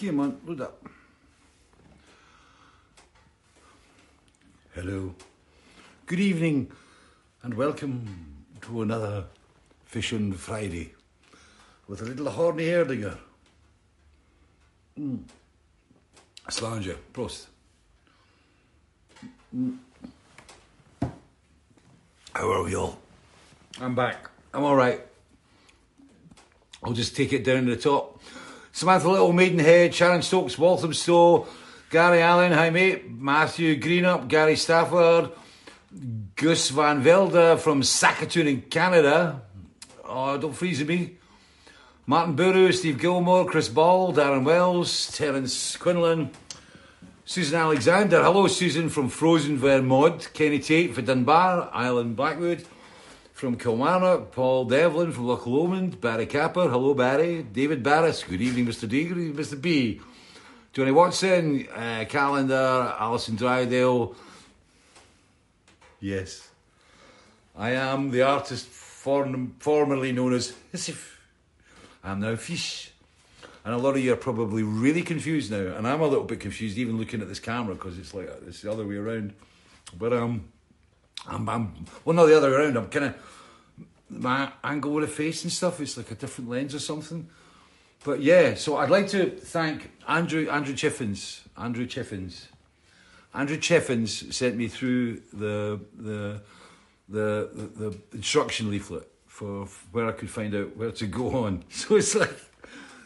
Come on, load up. Hello. Good evening and welcome to another Fishing Friday with a little horny herdinger. Mm. Slanja, prost. Mm. How are we all? I'm back. I'm all right. I'll just take it down to the top. Samantha Little, Maidenhead, Sharon Stokes, Walthamstow, Gary Allen, hi mate, Matthew Greenup, Gary Stafford, Gus Van Velde from Saskatoon in Canada. Oh, don't freeze me. Martin Buru, Steve Gilmore, Chris Ball, Darren Wells, Terence Quinlan, Susan Alexander. Hello, Susan from Frozen Vermont. Kenny Tate for Dunbar, Island Blackwood from Kilmarnock, Paul Devlin from Loch Lomond, Barry Capper, hello Barry, David Barris, good evening Mr. D, good evening Mr. B, Johnny Watson, uh, Calendar, Alison Drydale. Yes, I am the artist form- formerly known as Hissif. I'm now Fish. And a lot of you are probably really confused now, and I'm a little bit confused even looking at this camera because it's like it's the other way around. But um, I'm, I'm well, not the other way around. I'm kind of my angle with the face and stuff. It's like a different lens or something. But yeah, so I'd like to thank Andrew Andrew Chiffins. Andrew Chiffins. Andrew Chiffins sent me through the the the the, instruction leaflet for where I could find out where to go on. So it's like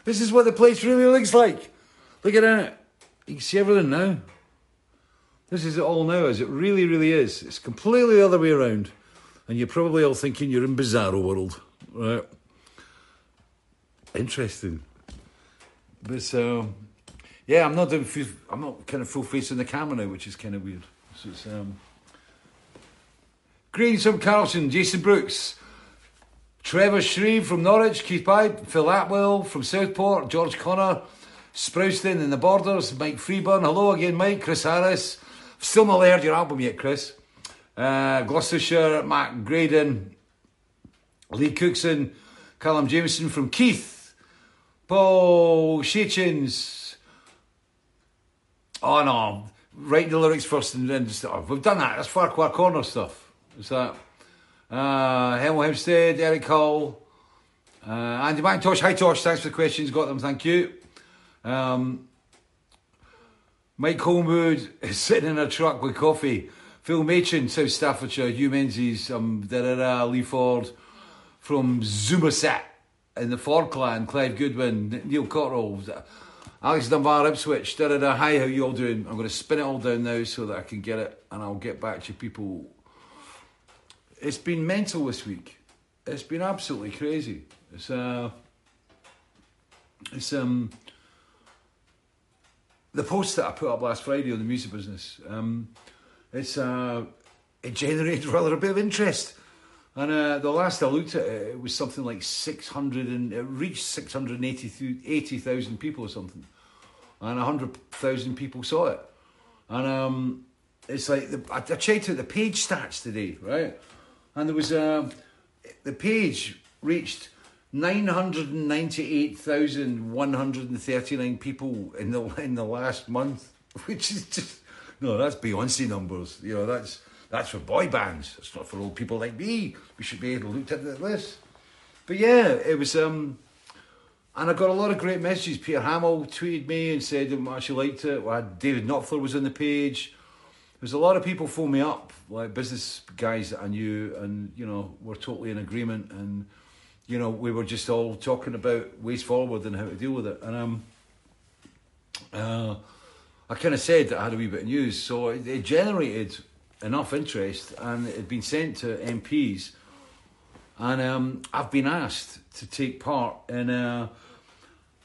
this is what the place really looks like. Look at it. You can see everything now. This is it all now, as it really, really is. It's completely the other way around. And you're probably all thinking you're in Bizarro World, right? Interesting. But so, yeah, I'm not doing. I'm not kind of full face in the camera now, which is kind of weird. So it's um. Green Sam Carlson, Jason Brooks, Trevor Shreve from Norwich, Keith Pipe, Phil Atwell from Southport, George Connor, Sprouston in the Borders, Mike Freeburn. Hello again, Mike. Chris Harris. Still not heard your album yet, Chris. Uh, Gloucestershire, Matt Graydon, Lee Cookson, Callum Jameson from Keith, Paul Sheechins. Oh no, write the lyrics first and then just, oh, we've done that. That's far Farquhar Corner stuff. Is that? Uh, Hemel Hempstead, Eric Hall, uh, Andy McIntosh. Hi Tosh, thanks for the questions. Got them, thank you. Um, Mike Holmwood is sitting in a truck with coffee. Phil Machin, South Staffordshire. Hugh Menzies, um, da, da, da, Lee Ford from Zumasat in the Ford clan. Clive Goodwin, Neil Cotterill, Alex Dunbar, Ipswich. Da, da, da. Hi, how you all doing? I'm going to spin it all down now so that I can get it and I'll get back to people. It's been mental this week. It's been absolutely crazy. It's uh, it's um the post that I put up last Friday on the music business, um, it's uh, it generated rather a bit of interest. And uh, the last I looked at it, it was something like 600 and it reached 680,000 people or something. And 100,000 people saw it. And um, it's like, the, I, I checked out the page stats today, right? And there was, um, the page reached 998,139 people in the in the last month, which is just no, that's Beyonce numbers. You know, that's that's for boy bands. It's not for old people like me. We should be able to look at the list. But yeah, it was um and I got a lot of great messages. Peter Hammill tweeted me and said how much he liked it. Well, David Knopfler was on the page. There's a lot of people phone me up, like business guys that I knew, and you know, we're totally in agreement and you know, we were just all talking about ways forward and how to deal with it. And um, uh, I kind of said that I had a wee bit of news, so it, it, generated enough interest, and it had been sent to MPs. And um, I've been asked to take part in a,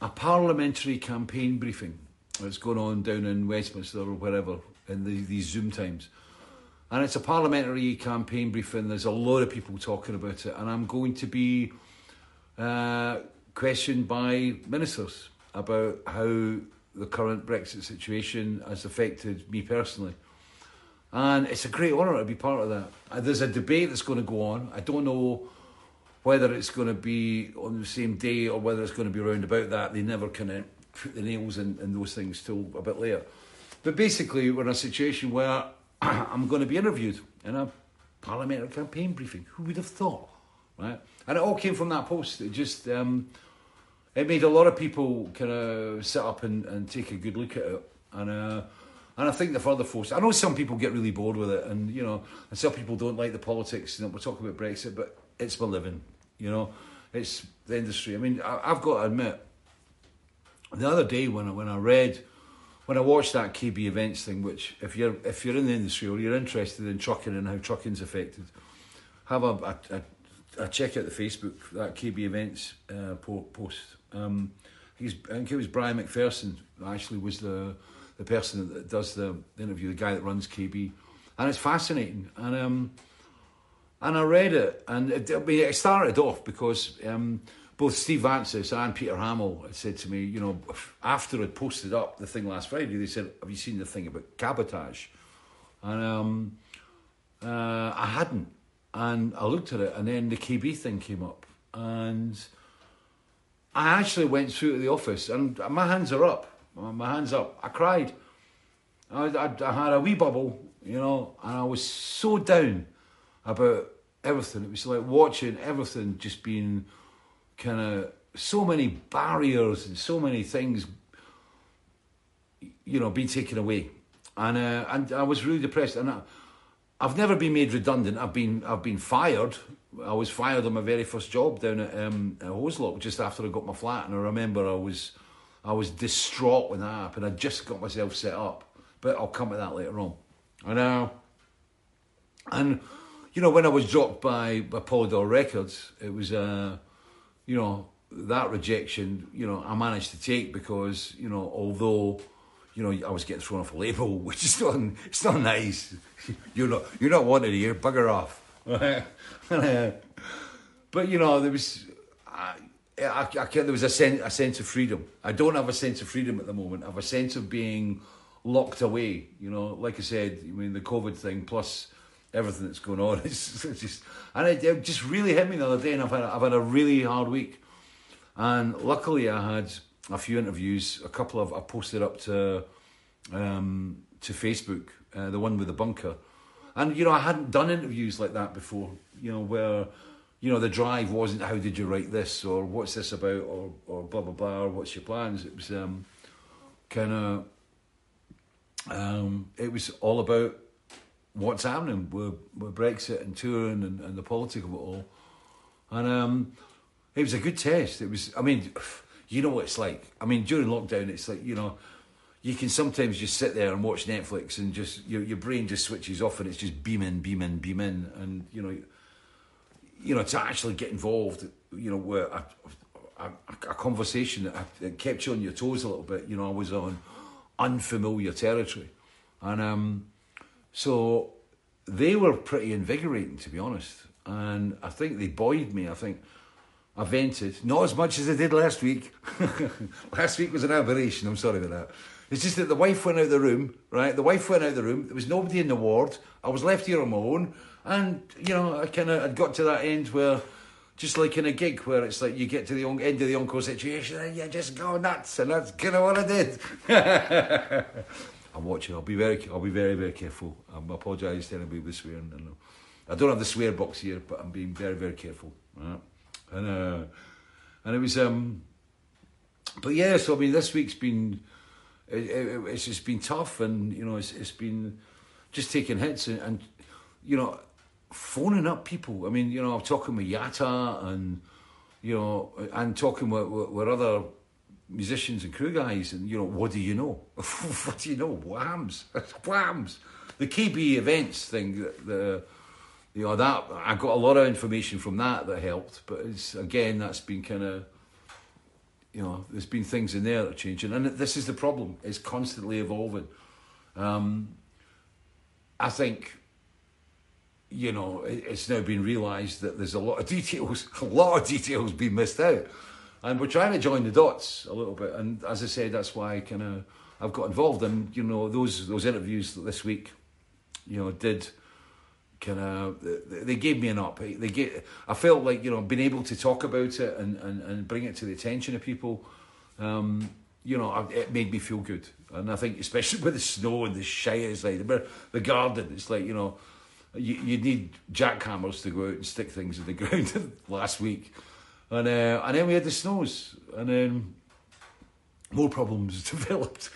a parliamentary campaign briefing that's going on down in Westminster or wherever in the, these Zoom times. And it's a parliamentary campaign briefing. There's a lot of people talking about it, and I'm going to be uh, questioned by ministers about how the current Brexit situation has affected me personally. And it's a great honour to be part of that. Uh, there's a debate that's going to go on. I don't know whether it's going to be on the same day or whether it's going to be around about that. They never kind of put the nails in, in those things till a bit later. But basically, we're in a situation where I'm going to be interviewed in a parliamentary campaign briefing. Who would have thought, right? And it all came from that post. It just um, it made a lot of people kind of sit up and, and take a good look at it. And uh, and I think the further force. I know some people get really bored with it, and you know, and some people don't like the politics. You know, we're talking about Brexit, but it's my living. You know, it's the industry. I mean, I, I've got to admit, the other day when I, when I read, when I watched that KB events thing, which if you're if you're in the industry or you're interested in trucking and how trucking's affected, have a, a, a, a check out the Facebook that KB events uh, post. Um, he's, I think it was Brian McPherson actually was the the person that does the interview, the guy that runs KB, and it's fascinating. And um, and I read it, and it, it started off because um, both Steve Vantsis and Peter Hammill had said to me, you know, after I'd posted up the thing last Friday, they said, "Have you seen the thing about cabotage?" And um, uh, I hadn't, and I looked at it, and then the KB thing came up, and I actually went through to the office, and my hands are up my hands up. I cried. I, I, I had a wee bubble, you know, and I was so down about everything. It was like watching everything just being kind of so many barriers and so many things, you know, being taken away. And uh, and I was really depressed. And I, I've never been made redundant. I've been I've been fired. I was fired on my very first job down at, um, at Hozelock just after I got my flat. And I remember I was I was distraught when that happened. I just got myself set up, but I'll come to that later on. I know. And you know, when I was dropped by, by Polydor Records, it was uh, you know that rejection. You know, I managed to take because you know, although you know I was getting thrown off a label, which is not it's not nice. you're not you're not wanted here. Bugger off. but you know, there was. Uh, I, I, there was a, sen- a sense of freedom. I don't have a sense of freedom at the moment. I have a sense of being locked away. You know, like I said, I mean the COVID thing plus everything that's going on. It's, it's just and it, it, just really hit me the other day, and I've had I've had a really hard week. And luckily, I had a few interviews. A couple of I posted up to um, to Facebook, uh, the one with the bunker, and you know I hadn't done interviews like that before. You know where you know, the drive wasn't how did you write this or what's this about or, or blah blah blah or what's your plans. It was um, kind of um, it was all about what's happening with, with Brexit and touring and, and the politics of it all. And um, it was a good test. It was, I mean, you know what it's like. I mean, during lockdown, it's like, you know, you can sometimes just sit there and watch Netflix and just, your, your brain just switches off and it's just beaming, beaming, beaming. And, you know, you know, to actually get involved, you know, where a, a, a conversation that, kept you on your toes a little bit. You know, I was on unfamiliar territory, and um, so they were pretty invigorating, to be honest. And I think they buoyed me. I think Vented, not as much as I did last week. last week was an aberration. I'm sorry about that. It's just that the wife went out the room, right? The wife went out the room. There was nobody in the ward. I was left here on my own. And, you know, I kind of, I'd got to that end where, just like in a gig where it's like you get to the end of the encore situation and you just go nuts. And that's kind of what I did. I'm watching. I'll be very, I'll be very, very careful. I apologise to anybody with swearing. I don't have the swear box here, but I'm being very, very careful. And, uh, and it was, um, but yeah, so I mean, this week's been, it, it, it's just been tough and, you know, it's, it's been just taking hits and, and you know, phoning up people. I mean, you know, I'm talking with Yatta and, you know, and talking with, with, with other musicians and crew guys, and, you know, what do you know? what do you know? Whams. Whams. The KB events thing, the, you know, that, I got a lot of information from that that helped, but it's, again, that's been kind of, you know, there's been things in there that are changing, and this is the problem. It's constantly evolving. Um, I think, you know, it's now been realised that there's a lot of details, a lot of details being missed out, and we're trying to join the dots a little bit. And as I said, that's why I kind of I've got involved. And you know, those those interviews this week, you know, did kind of they gave me an up. They get I felt like you know being able to talk about it and, and, and bring it to the attention of people. Um, you know, it made me feel good, and I think especially with the snow and the shite, it's like the, the garden. It's like you know, you you need jackhammers to go out and stick things in the ground last week, and uh, and then we had the snows, and then more problems developed.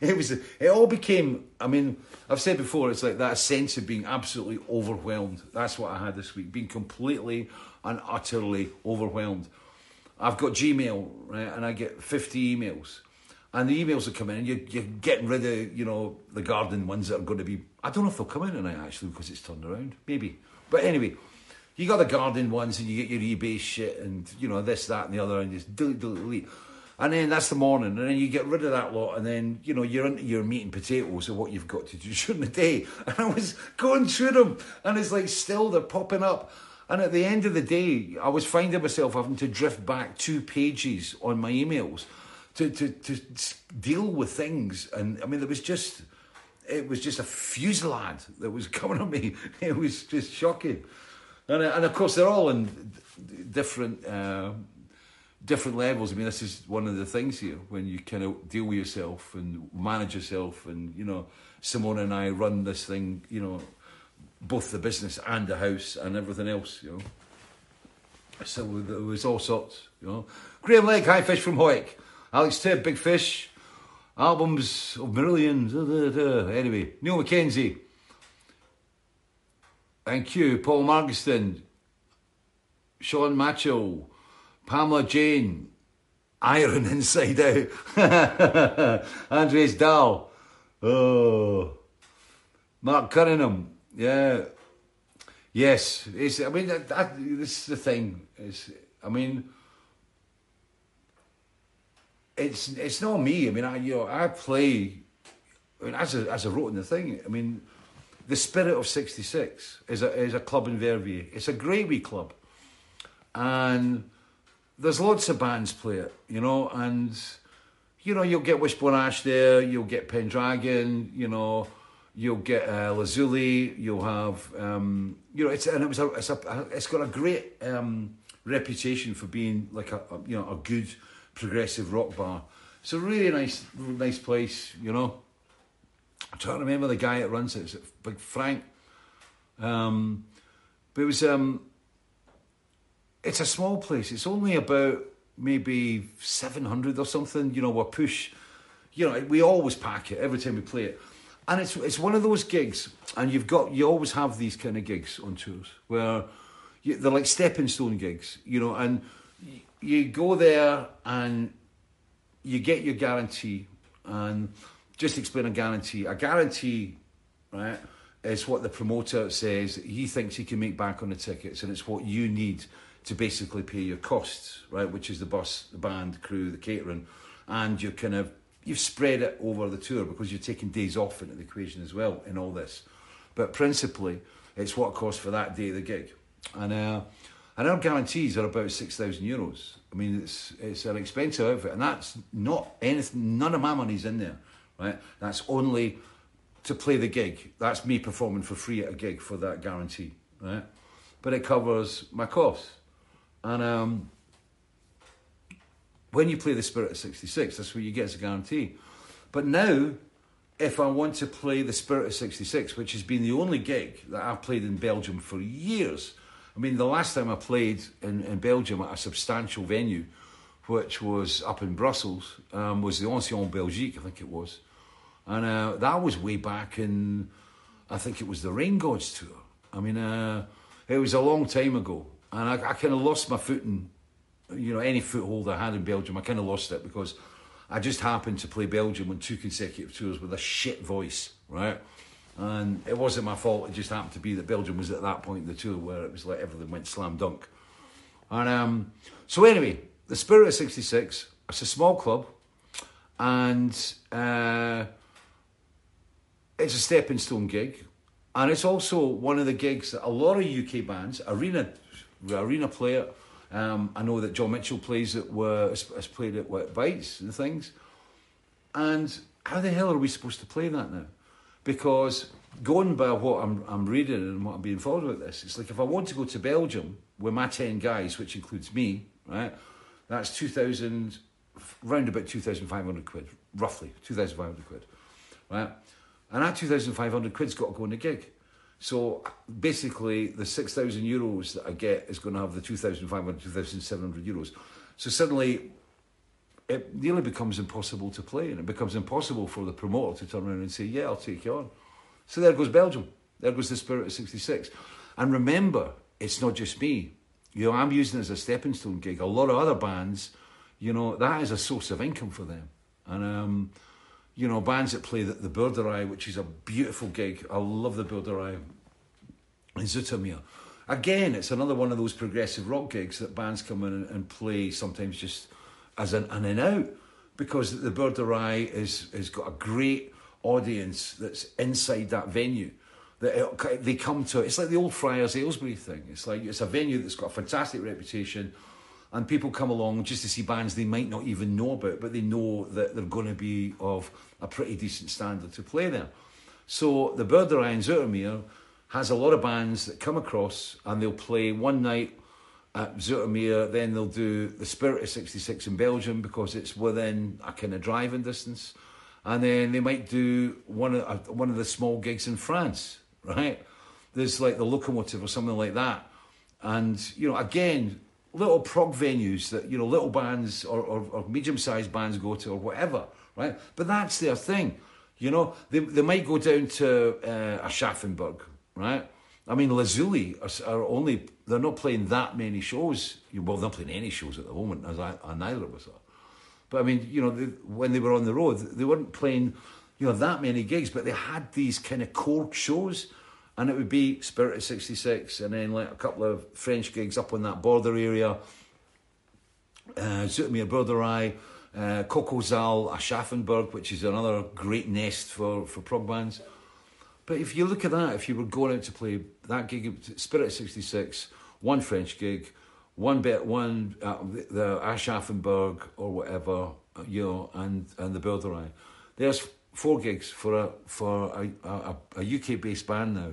It was it all became. I mean, I've said before, it's like that sense of being absolutely overwhelmed. That's what I had this week, being completely and utterly overwhelmed. I've got Gmail, right, and I get fifty emails, and the emails are coming in. You're, you're getting rid of, you know, the garden ones that are going to be. I don't know if they'll come in tonight actually because it's turned around. Maybe, but anyway, you got the garden ones, and you get your eBay shit, and you know this, that, and the other, and just delete, delete, delete. And then that's the morning, and then you get rid of that lot, and then you know you're into your meat and potatoes of what you've got to do during the day. And I was going through them, and it's like still they're popping up. And at the end of the day, I was finding myself having to drift back two pages on my emails to to to deal with things. And I mean, there was just it was just a fusillade that was coming at me. It was just shocking. And, and of course, they're all in different. Uh, different levels. I mean, this is one of the things here when you kind of deal with yourself and manage yourself. And, you know, Simone and I run this thing, you know, both the business and the house and everything else, you know. So there was all sorts, you know. Graham Lake, High Fish from Hoyk. Alex Tibb, Big Fish. Albums of millions. Anyway, Neil McKenzie. Thank you. Paul Margiston. Sean Macho. Pamela Jane, Iron Inside Out, Andres Dahl, oh, Mark Cunningham, yeah, yes. It's, I mean, that, that, this is the thing. It's, I mean, it's it's not me. I mean, I you know I play. I mean, as a, as I wrote in the thing, I mean, the Spirit of '66 is a is a club in Verviers. It's a great wee club, and there's lots of bands play it, you know, and you know you'll get Wishbone Ash there, you'll get Pendragon, you know, you'll get uh, Lazuli, you'll have, um, you know, it's and it was a, it's a, it's got a great um, reputation for being like a, a, you know a good progressive rock bar. It's a really nice nice place, you know. I'm trying to remember the guy that runs it. It's Big Frank. Um, but it was um, it's a small place. It's only about maybe 700 or something. You know, we push, you know, we always pack it every time we play it. And it's it's one of those gigs, and you've got you always have these kind of gigs on tours where you, they're like stepping stone gigs, you know, and you go there and you get your guarantee. And just explain a guarantee. A guarantee, right, is what the promoter says he thinks he can make back on the tickets, and it's what you need to basically pay your costs, right? Which is the bus, the band, crew, the catering, and you're kind of you've spread it over the tour because you're taking days off into the equation as well in all this. But principally, it's what it costs for that day of the gig, and uh, and our guarantees are about six thousand euros. I mean, it's it's an expensive outfit, and that's not anything. None of my money's in there, right? That's only to play the gig. That's me performing for free at a gig for that guarantee, right? But it covers my costs. And um, when you play the Spirit of 66, that's what you get as a guarantee. But now, if I want to play the Spirit of 66, which has been the only gig that I've played in Belgium for years, I mean, the last time I played in, in Belgium at a substantial venue, which was up in Brussels, um, was the Ancienne Belgique, I think it was. And uh, that was way back in, I think it was the Rain Gods tour. I mean, uh, it was a long time ago and I, I kind of lost my footing. You know, any foothold I had in Belgium, I kind of lost it because I just happened to play Belgium on two consecutive tours with a shit voice, right? And it wasn't my fault. It just happened to be that Belgium was at that point in the tour where it was like everything went slam dunk. And um, so anyway, the Spirit of '66 it's a small club, and uh, it's a stepping stone gig, and it's also one of the gigs that a lot of UK bands, arena, arena player. Um, I know that John Mitchell plays it, has, has played it with Bites and things. And how the hell are we supposed to play that now? Because going by what I'm, I'm reading and what I'm being informed about this, it's like if I want to go to Belgium with my 10 guys, which includes me, right, that's 2,000, round about 2,500 quid, roughly 2,500 quid, right? And that 2,500 quid's got to go in the gig. So basically, the 6,000 euros that I get is going to have the 2,500, 2,700 euros. So suddenly, it nearly becomes impossible to play, and it becomes impossible for the promoter to turn around and say, Yeah, I'll take you on. So there goes Belgium. There goes the spirit of 66. And remember, it's not just me. You know, I'm using it as a stepping stone gig. A lot of other bands, you know, that is a source of income for them. And, um, you know, bands that play the, the Boerderij, which is a beautiful gig. I love the Boerderij in Zoetermeer. Again, it's another one of those progressive rock gigs that bands come in and, and play sometimes just as an, in out because the Boerderij is has got a great audience that's inside that venue. That they come to it's like the old Friars Aylesbury thing. It's like it's a venue that's got a fantastic reputation and people come along just to see bands they might not even know about, but they know that they're going to be of a pretty decent standard to play there. So the Boerderij in Zoetermeer has a lot of bands that come across and they'll play one night at Zoetermeer, then they'll do the Spirit of 66 in Belgium because it's within a kind of driving distance. And then they might do one of, uh, one of the small gigs in France, right? There's like the Locomotive or something like that. And, you know, again, little prog venues that you know little bands or, or, or medium-sized bands go to or whatever right? But that's their thing you know? They, they might go down to uh, Aschaffenburg right? I mean Lazuli are, are, only they're not playing that many shows. Well they're not playing any shows at the moment as I, and neither of us are. But I mean you know they, when they were on the road they weren't playing you know that many gigs but they had these kind of core shows and it would be Spirit of 66 and then like a couple of French gigs up on that border area. Uh, Zoetermeer Boerderij uh, Colos-Saal Aschaffenburg which is another great nest for, for prog bands. But if you look at that if you were going out to play that gig Spirit of 66 one French gig one bit one uh, the Aschaffenburg or whatever uh, you know and and the Boerderij there's four gigs for a for a, a, a UK based band now,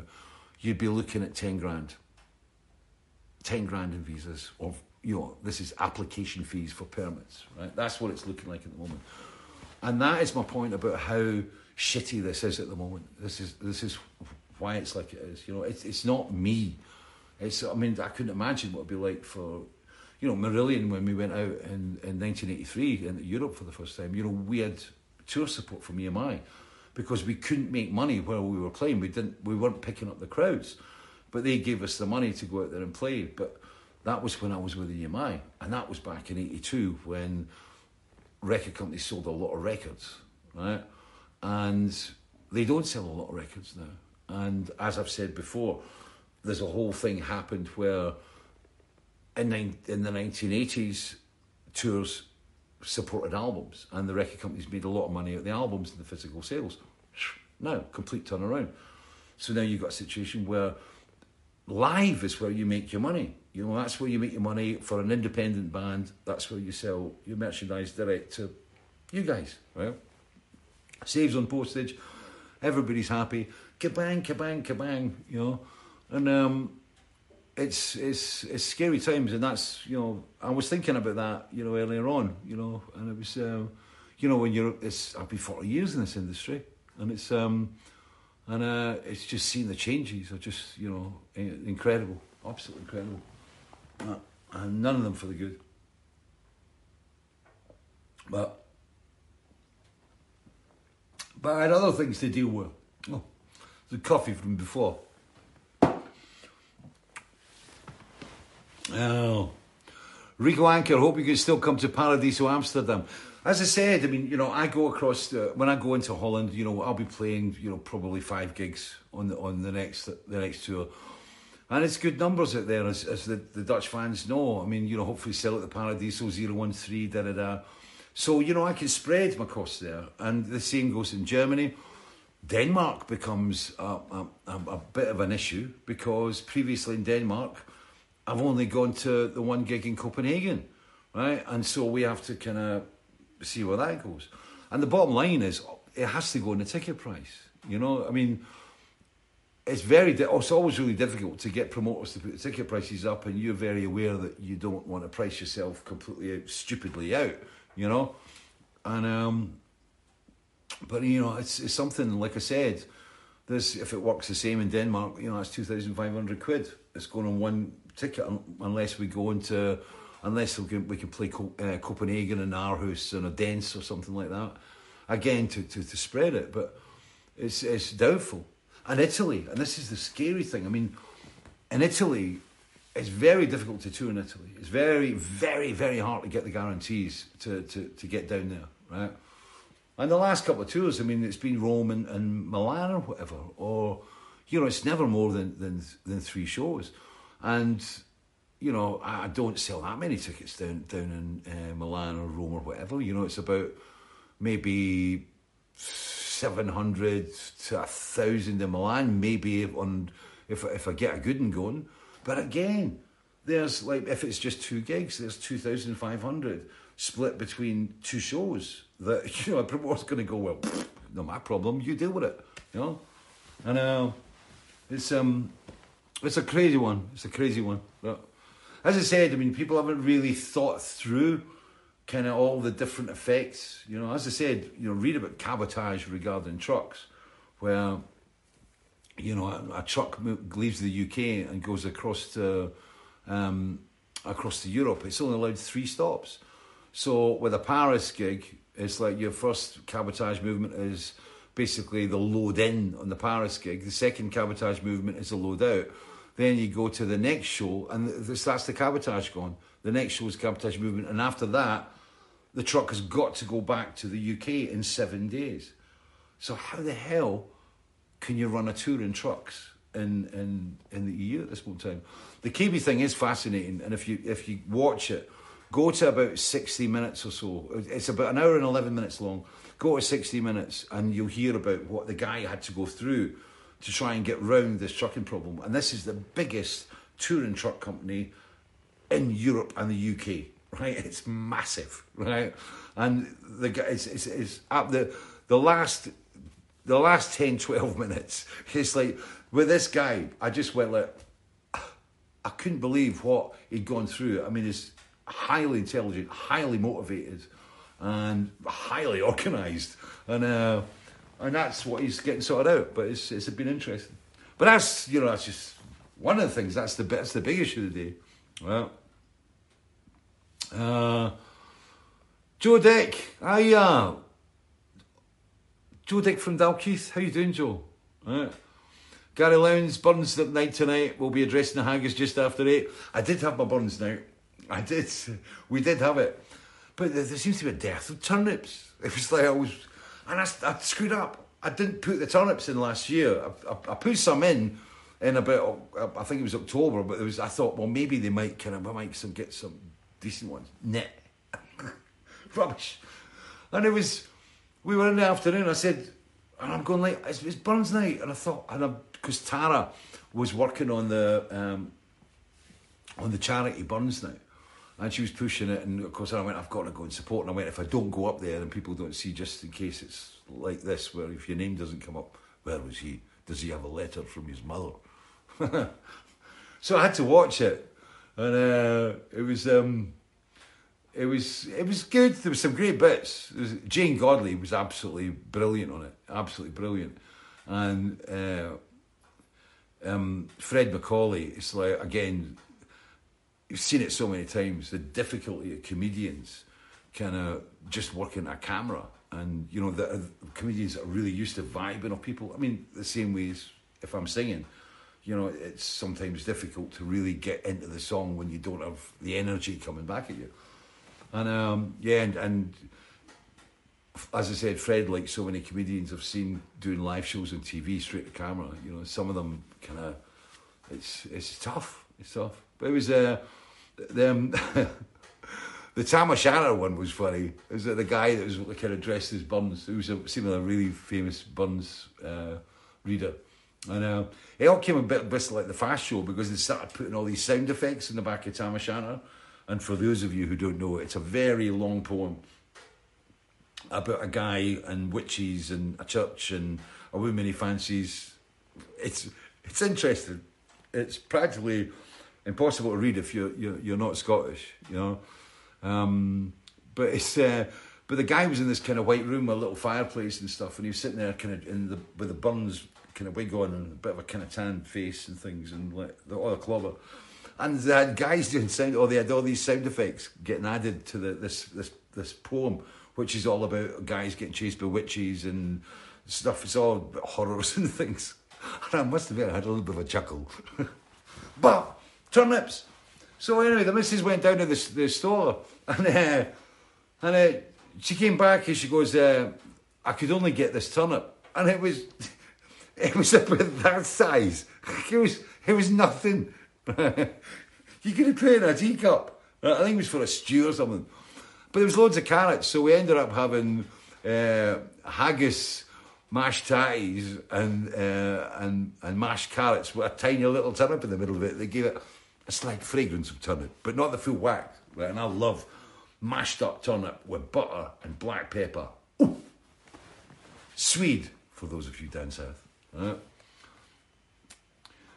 you'd be looking at ten grand. Ten grand in visas, or you know, this is application fees for permits, right? That's what it's looking like at the moment, and that is my point about how shitty this is at the moment. This is this is why it's like it is. You know, it's it's not me. It's I mean I couldn't imagine what it'd be like for you know Marillion when we went out in, in 1983 in Europe for the first time. You know we had tour support from EMI because we couldn't make money while we were playing. We didn't. We weren't picking up the crowds, but they gave us the money to go out there and play. But that was when I was with EMI, and that was back in '82 when record companies sold a lot of records, right? And they don't sell a lot of records now. And as I've said before, there's a whole thing happened where in, in the 1980s tours supported albums, and the record companies made a lot of money out the albums and the physical sales. Now, complete turnaround. So now you've got a situation where live is where you make your money. You know, that's where you make your money for an independent band. That's where you sell your merchandise direct to you guys, right? Saves on postage. Everybody's happy. Kabang, kabang, kabang, you know. And um, it's it's it's scary times, and that's you know I was thinking about that you know earlier on, you know, and it was um, you know when you're it's I've been forty years in this industry, and it's um, and uh, it's just seeing the changes are just you know incredible, absolutely incredible, uh, and none of them for the good. But but I had other things to deal with. Oh, the coffee from before. Oh. Rico Anker, hope you can still come to Paradiso Amsterdam. As I said, I mean, you know, I go across the, when I go into Holland, you know, I'll be playing, you know, probably five gigs on the on the next the next tour. And it's good numbers out there, as, as the, the Dutch fans know. I mean, you know, hopefully sell at the Paradiso 013, da da da. So, you know, I can spread my costs there. And the same goes in Germany. Denmark becomes a, a, a, bit of an issue because previously in Denmark, I've only gone to the one gig in Copenhagen, right? And so we have to kind of see where that goes. And the bottom line is, it has to go in the ticket price. You know, I mean, it's very it's always really difficult to get promoters to put the ticket prices up, and you're very aware that you don't want to price yourself completely out, stupidly out, you know, and um, but you know it's, it's something like I said. This if it works the same in Denmark, you know, that's two thousand five hundred quid. It's going on one ticket unless we go into unless we can we can play uh, Copenhagen and Aarhus and Odense or something like that. Again, to, to, to spread it, but it's it's doubtful and Italy, and this is the scary thing. I mean, in Italy, it's very difficult to tour in Italy. It's very, very, very hard to get the guarantees to, to, to get down there, right? And the last couple of tours, I mean, it's been Rome and, and Milan or whatever, or, you know, it's never more than, than, than three shows. And, you know, I don't sell that many tickets down, down in uh, Milan or Rome or whatever. You know, it's about maybe 700 to a thousand in Milan, maybe on if if I get a good one going. But again, there's like if it's just two gigs, there's 2,500 split between two shows. That you know, a promoter's going to go well. No, my problem. You deal with it. You know, and uh, it's um, it's a crazy one. It's a crazy one. But as I said, I mean, people haven't really thought through kind of all the different effects. You know, as I said, you know, read about cabotage regarding trucks, where you know a, a truck leaves the UK and goes across to um, across to Europe. It's only allowed three stops. So with a Paris gig, it's like your first cabotage movement is basically the load in on the Paris gig. The second cabotage movement is the load out. Then you go to the next show, and that's the cabotage gone. The next show is cabotage movement, and after that, the truck has got to go back to the UK in seven days. So how the hell can you run a tour in trucks in in, in the EU at this point in time? The Kiwi thing is fascinating, and if you if you watch it, go to about sixty minutes or so. It's about an hour and eleven minutes long. Go to sixty minutes, and you'll hear about what the guy had to go through to try and get round this trucking problem. And this is the biggest touring truck company in Europe and the UK right? It's massive, right? And the guy is it's at the the last the last 10, 12 minutes. It's like with this guy, I just went like I couldn't believe what he'd gone through. I mean, he's highly intelligent, highly motivated, and highly organised, and uh, and that's what he's getting sorted out. But it's it's been interesting. But that's you know that's just one of the things. That's the that's the big issue of the day. Well. Uh, Joe Dick, hi, uh, Joe Dick from Dalkeith. How you doing, Joe? Gary Lowndes, Burns night tonight. We'll be addressing the haggis just after eight. I did have my Burns now. I did. We did have it. But there, there seems to be a dearth of turnips. It was like I was, and I, I screwed up. I didn't put the turnips in last year. I, I, I, put some in in about, I think it was October, but was, I thought, well, maybe they might kind of, I might some, get some decent ones. Net. Rubbish. And it was, we were in the afternoon, I said, and I'm going like, it's, it's Burns night. And I thought, and because Tara was working on the, um, on the charity Burns night. And she was pushing it, and of course I went, I've got to go and support. And I went, if I don't go up there and people don't see, just in case it's like this, where if your name doesn't come up, where was he? Does he have a letter from his mother? so I had to watch it and uh, it was um, it was it was good. There was some great bits. Was, Jane Godley was absolutely brilliant on it, absolutely brilliant, and uh, um, Fred Macaulay. It's like again, you've seen it so many times. The difficulty of comedians kind of just working a camera, and you know the uh, comedians are really used to vibing of people. I mean, the same way as if I'm singing you know, it's sometimes difficult to really get into the song when you don't have the energy coming back at you. And um, yeah, and, and as I said, Fred, like so many comedians I've seen doing live shows on TV straight to camera, you know, some of them kind of, it's it's tough, it's. But it was uh, them. The Tam O'Shanter one was funny. Is that the guy that was kind of dressed as Burns, who was a, seemed a really famous Burns uh, reader. And uh, it all came a bit, a bit like the Fast Show because they started putting all these sound effects in the back of Tam O'Shanter. And for those of you who don't know, it's a very long poem about a guy and witches and a church and a woman he fancies. It's it's interesting. It's practically impossible to read if you're you're, you're not Scottish, you know. Um, but it's uh, but the guy was in this kind of white room a little fireplace and stuff, and he was sitting there kind of in the with the buns kind of wig on and a bit of a kind of tan face and things and like the oil clobber. And they had guys doing sound, or they had all these sound effects getting added to the, this this this poem, which is all about guys getting chased by witches and stuff. It's all horrors and things. And I must admit, I had a little bit of a chuckle. but turnips. So anyway, the missus went down to the, the store and uh, and uh, she came back and she goes, uh, "I could only get this turnip," and it was it was about that size. It was it was nothing. you could have put it in a teacup. I think it was for a stew or something. But there was loads of carrots, so we ended up having uh, haggis, mashed tatties, and uh, and and mashed carrots with a tiny little turnip in the middle of it. They gave it a slight fragrance of turnip, but not the full whack. Right? And I love mashed up turnip with butter and black pepper. Ooh. Swede, for those of you down south. Right?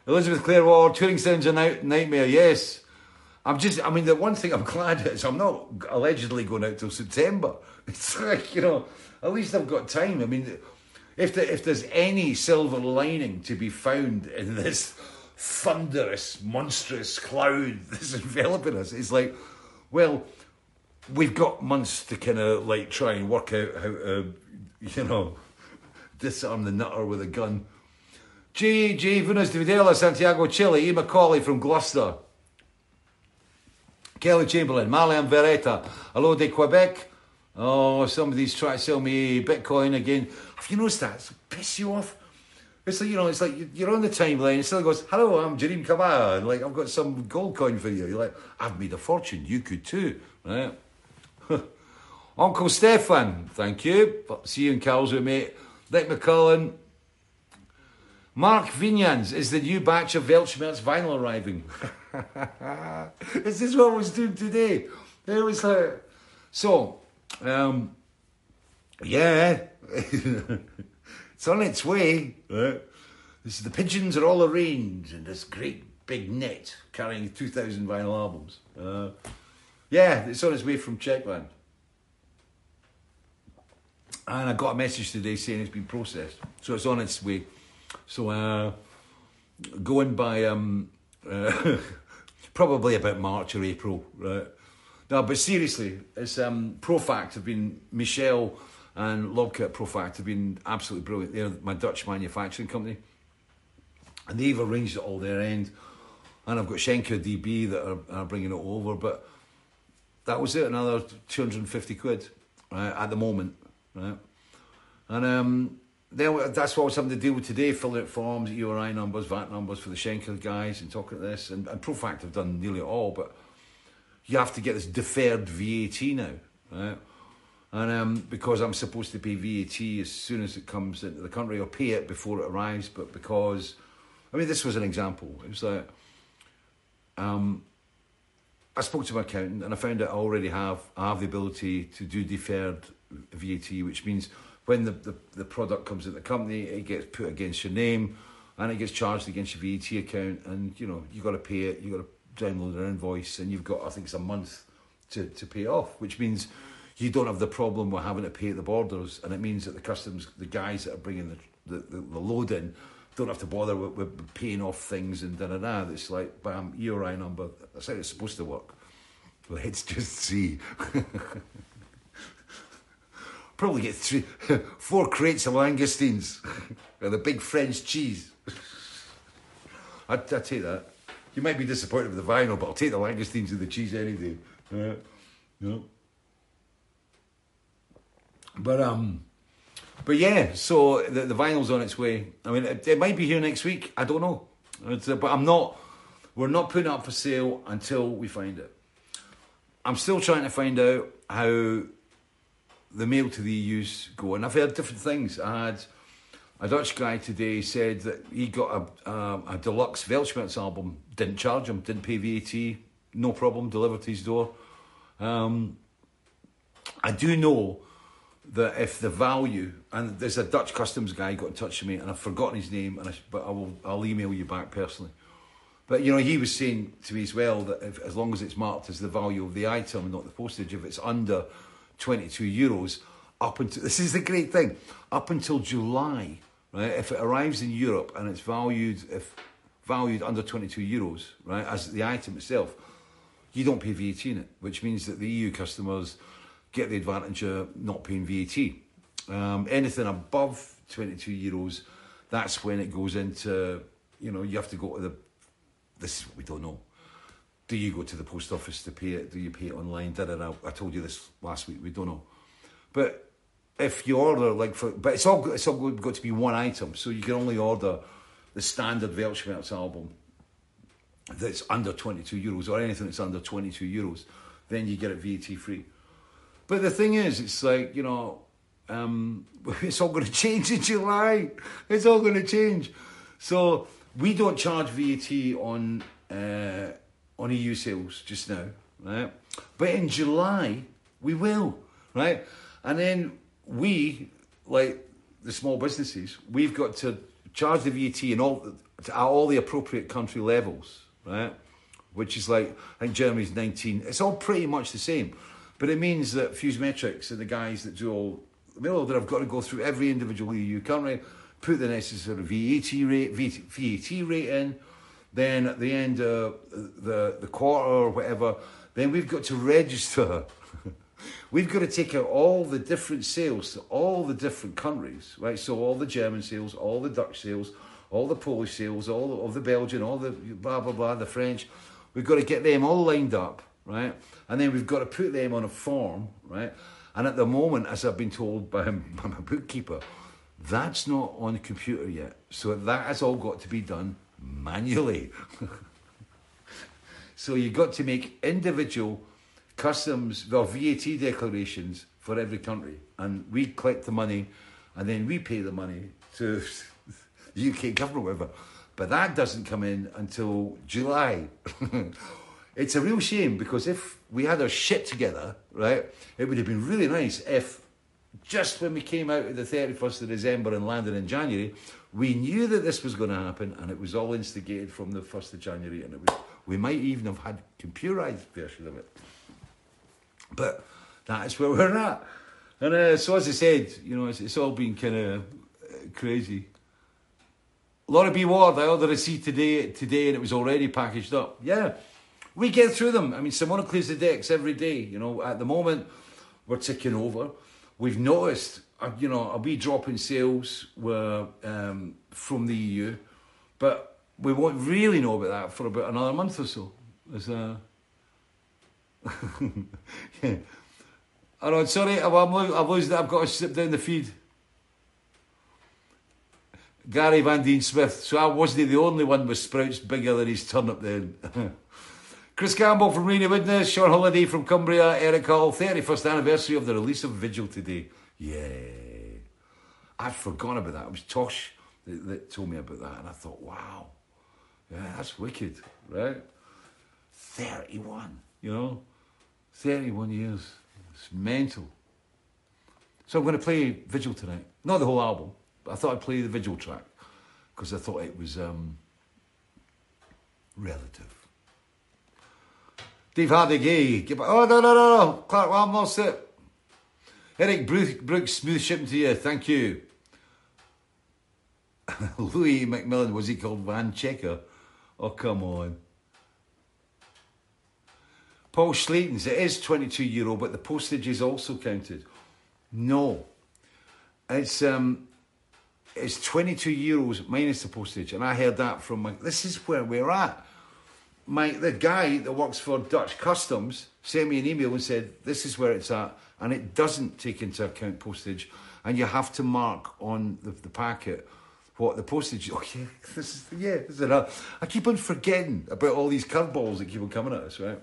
Elizabeth Clare Ward, touring sounds a night- nightmare, yes. I'm just, I mean, the one thing I'm glad is I'm not allegedly going out till September. It's like, you know, at least I've got time. I mean, if, the, if there's any silver lining to be found in this thunderous, monstrous cloud that's enveloping us, it's like, well, we've got months to kind of like try and work out how to, you know, disarm the nutter with a gun. G. G. Vunas de Videla, Santiago, Chile. E. Macaulay from Gloucester. Kelly Chamberlain, Marlian Veretta. Hello de Quebec. Oh, somebody's trying to sell me Bitcoin again. Have you noticed that? It's piss you off. It's like, you know, it's like you're on the timeline and still goes, hello, I'm Jareem Kabah, and like, I've got some gold coin for you. You're like, I've made a fortune. You could too, right? Uncle Stefan, thank you. See you in Karlsruhe, mate. Nick McCullen. Mark Vinyans is the new batch of Weltschmerz vinyl arriving. is this what I was doing today? It was like, so, um, yeah, it's on its way. Right? This is the pigeons are all arranged in this great big net carrying 2,000 vinyl albums. Uh, yeah, it's on its way from Czechland. And I got a message today saying it's been processed. So it's on its way. So uh, going by um, uh, probably about March or April, right? No, but seriously, it's um, Profact have been Michelle and Lobka at Profact have been absolutely brilliant. They're my Dutch manufacturing company, and they've arranged it all their end. And I've got Schenker DB that are, are bringing it over, but that was it. Another two hundred and fifty quid right, at the moment, right? And um, then that's what I was having to deal with today, filling out forms, EORI numbers, VAT numbers for the Schenker guys, and talking to this. And, and Profact have done nearly all, but you have to get this deferred VAT now, right? And um, because I'm supposed to pay VAT as soon as it comes into the country, or pay it before it arrives, but because, I mean, this was an example. It was like, um, I spoke to my accountant and I found out I already have I have the ability to do deferred VAT, which means when the, the, the product comes into the company, it gets put against your name and it gets charged against your VAT account, and you know you got to pay it. You got to download an invoice, and you've got I think it's a month to to pay off, which means you don't have the problem with having to pay at the borders, and it means that the customs, the guys that are bringing the the, the, the load in, don't have to bother with, with paying off things and da da da. It's like bam, EORI number. That's how it's supposed to work. Let's just see. Probably get three, four crates of langoustines and a big French cheese. I, I take that. You might be disappointed with the vinyl, but I'll take the langoustines and the cheese any day. Uh, no. But um, but yeah. So the, the vinyl's on its way. I mean, it, it might be here next week. I don't know. Uh, but I'm not. We're not putting it up for sale until we find it. I'm still trying to find out how the mail to the EU's go, and I've heard different things. I had a Dutch guy today said that he got a, a, a deluxe Weltschmerz album, didn't charge him, didn't pay VAT, no problem, delivered to his door. Um, I do know that if the value, and there's a Dutch customs guy got in touch with me, and I've forgotten his name, and I, but I will, I'll email you back personally. But you know, he was saying to me as well that if, as long as it's marked as the value of the item, not the postage, if it's under 22 euros, up until this is the great thing, up until July, right? If it arrives in Europe and it's valued, if valued under 22 euros, right, as the item itself, you don't pay VAT in it, which means that the EU customers get the advantage of not paying VAT. Um, anything above 22 euros, that's when it goes into, you know, you have to go to the, this is we don't know. Do you go to the post office to pay it? Do you pay it online? Da, da, da. I told you this last week, we don't know. But if you order, like, for, but it's all, it's all got to be one item, so you can only order the standard Weltschmerz album that's under 22 euros or anything that's under 22 euros, then you get it VAT free. But the thing is, it's like, you know, um, it's all going to change in July. It's all going to change. So we don't charge VAT on uh, on EU sales just now, right? But in July we will, right? And then we, like the small businesses, we've got to charge the VAT in all at all the appropriate country levels, right? Which is like I think Germany's 19. It's all pretty much the same. But it means that Fusmetrics and the guys that do all the mail order have got to go through every individual EU country, put the necessary VAT rate, VAT rate in. Then at the end of the, the quarter or whatever, then we've got to register. we've got to take out all the different sales to all the different countries, right? So all the German sales, all the Dutch sales, all the Polish sales, all of the Belgian, all the blah blah blah, the French. We've got to get them all lined up right? And then we've got to put them on a form, right? And at the moment, as I've been told by, by my bookkeeper, that's not on the computer yet. So that has all got to be done manually. so you've got to make individual customs or VAT declarations for every country. And we collect the money and then we pay the money to the UK government, whatever. But that doesn't come in until July. It's a real shame because if we had our shit together, right, it would have been really nice if just when we came out of the 31st of December and landed in January, we knew that this was going to happen and it was all instigated from the 1st of January and it was, we might even have had computerized version of it. But that's where we're at. And uh, so as I said, you know, it's, it's all been kind of uh, crazy. Laura B. Ward, I ordered a seat today, today and it was already packaged up. Yeah, we get through them. I mean, Simona clears the decks every day. You know, at the moment, we're ticking over. We've noticed, uh, you know, a wee drop in sales were um, from the EU, but we won't really know about that for about another month or so. As uh... yeah. I know, sorry, I've, I've losing I've got to slip down the feed. Gary Van Dien Smith. So I wasn't the only one with sprouts bigger than his turnip then. Chris Campbell from Rainy Witness, Sean Holiday from Cumbria, Eric Hall, 31st anniversary of the release of Vigil today. Yeah. I'd forgotten about that. It was Tosh that, that told me about that, and I thought, wow, yeah, that's wicked, right? 31, you know? 31 years. It's mental. So I'm going to play Vigil tonight. Not the whole album, but I thought I'd play the Vigil track because I thought it was um, relative. Dave Hardy Gay. Oh, no, no, no, no. Clark one it. Eric Brooks, smooth shipping to you. Thank you. Louis McMillan, was he called Van Checker? Oh, come on. Paul Slayton's, it is 22 euro, but the postage is also counted. No. It's um it's 22 euros minus the postage. And I heard that from my, this is where we're at my the guy that works for Dutch Customs sent me an email and said this is where it's at, and it doesn't take into account postage, and you have to mark on the, the packet what the postage. Oh yeah, this is yeah, this is. I keep on forgetting about all these curveballs that keep on coming at us, right?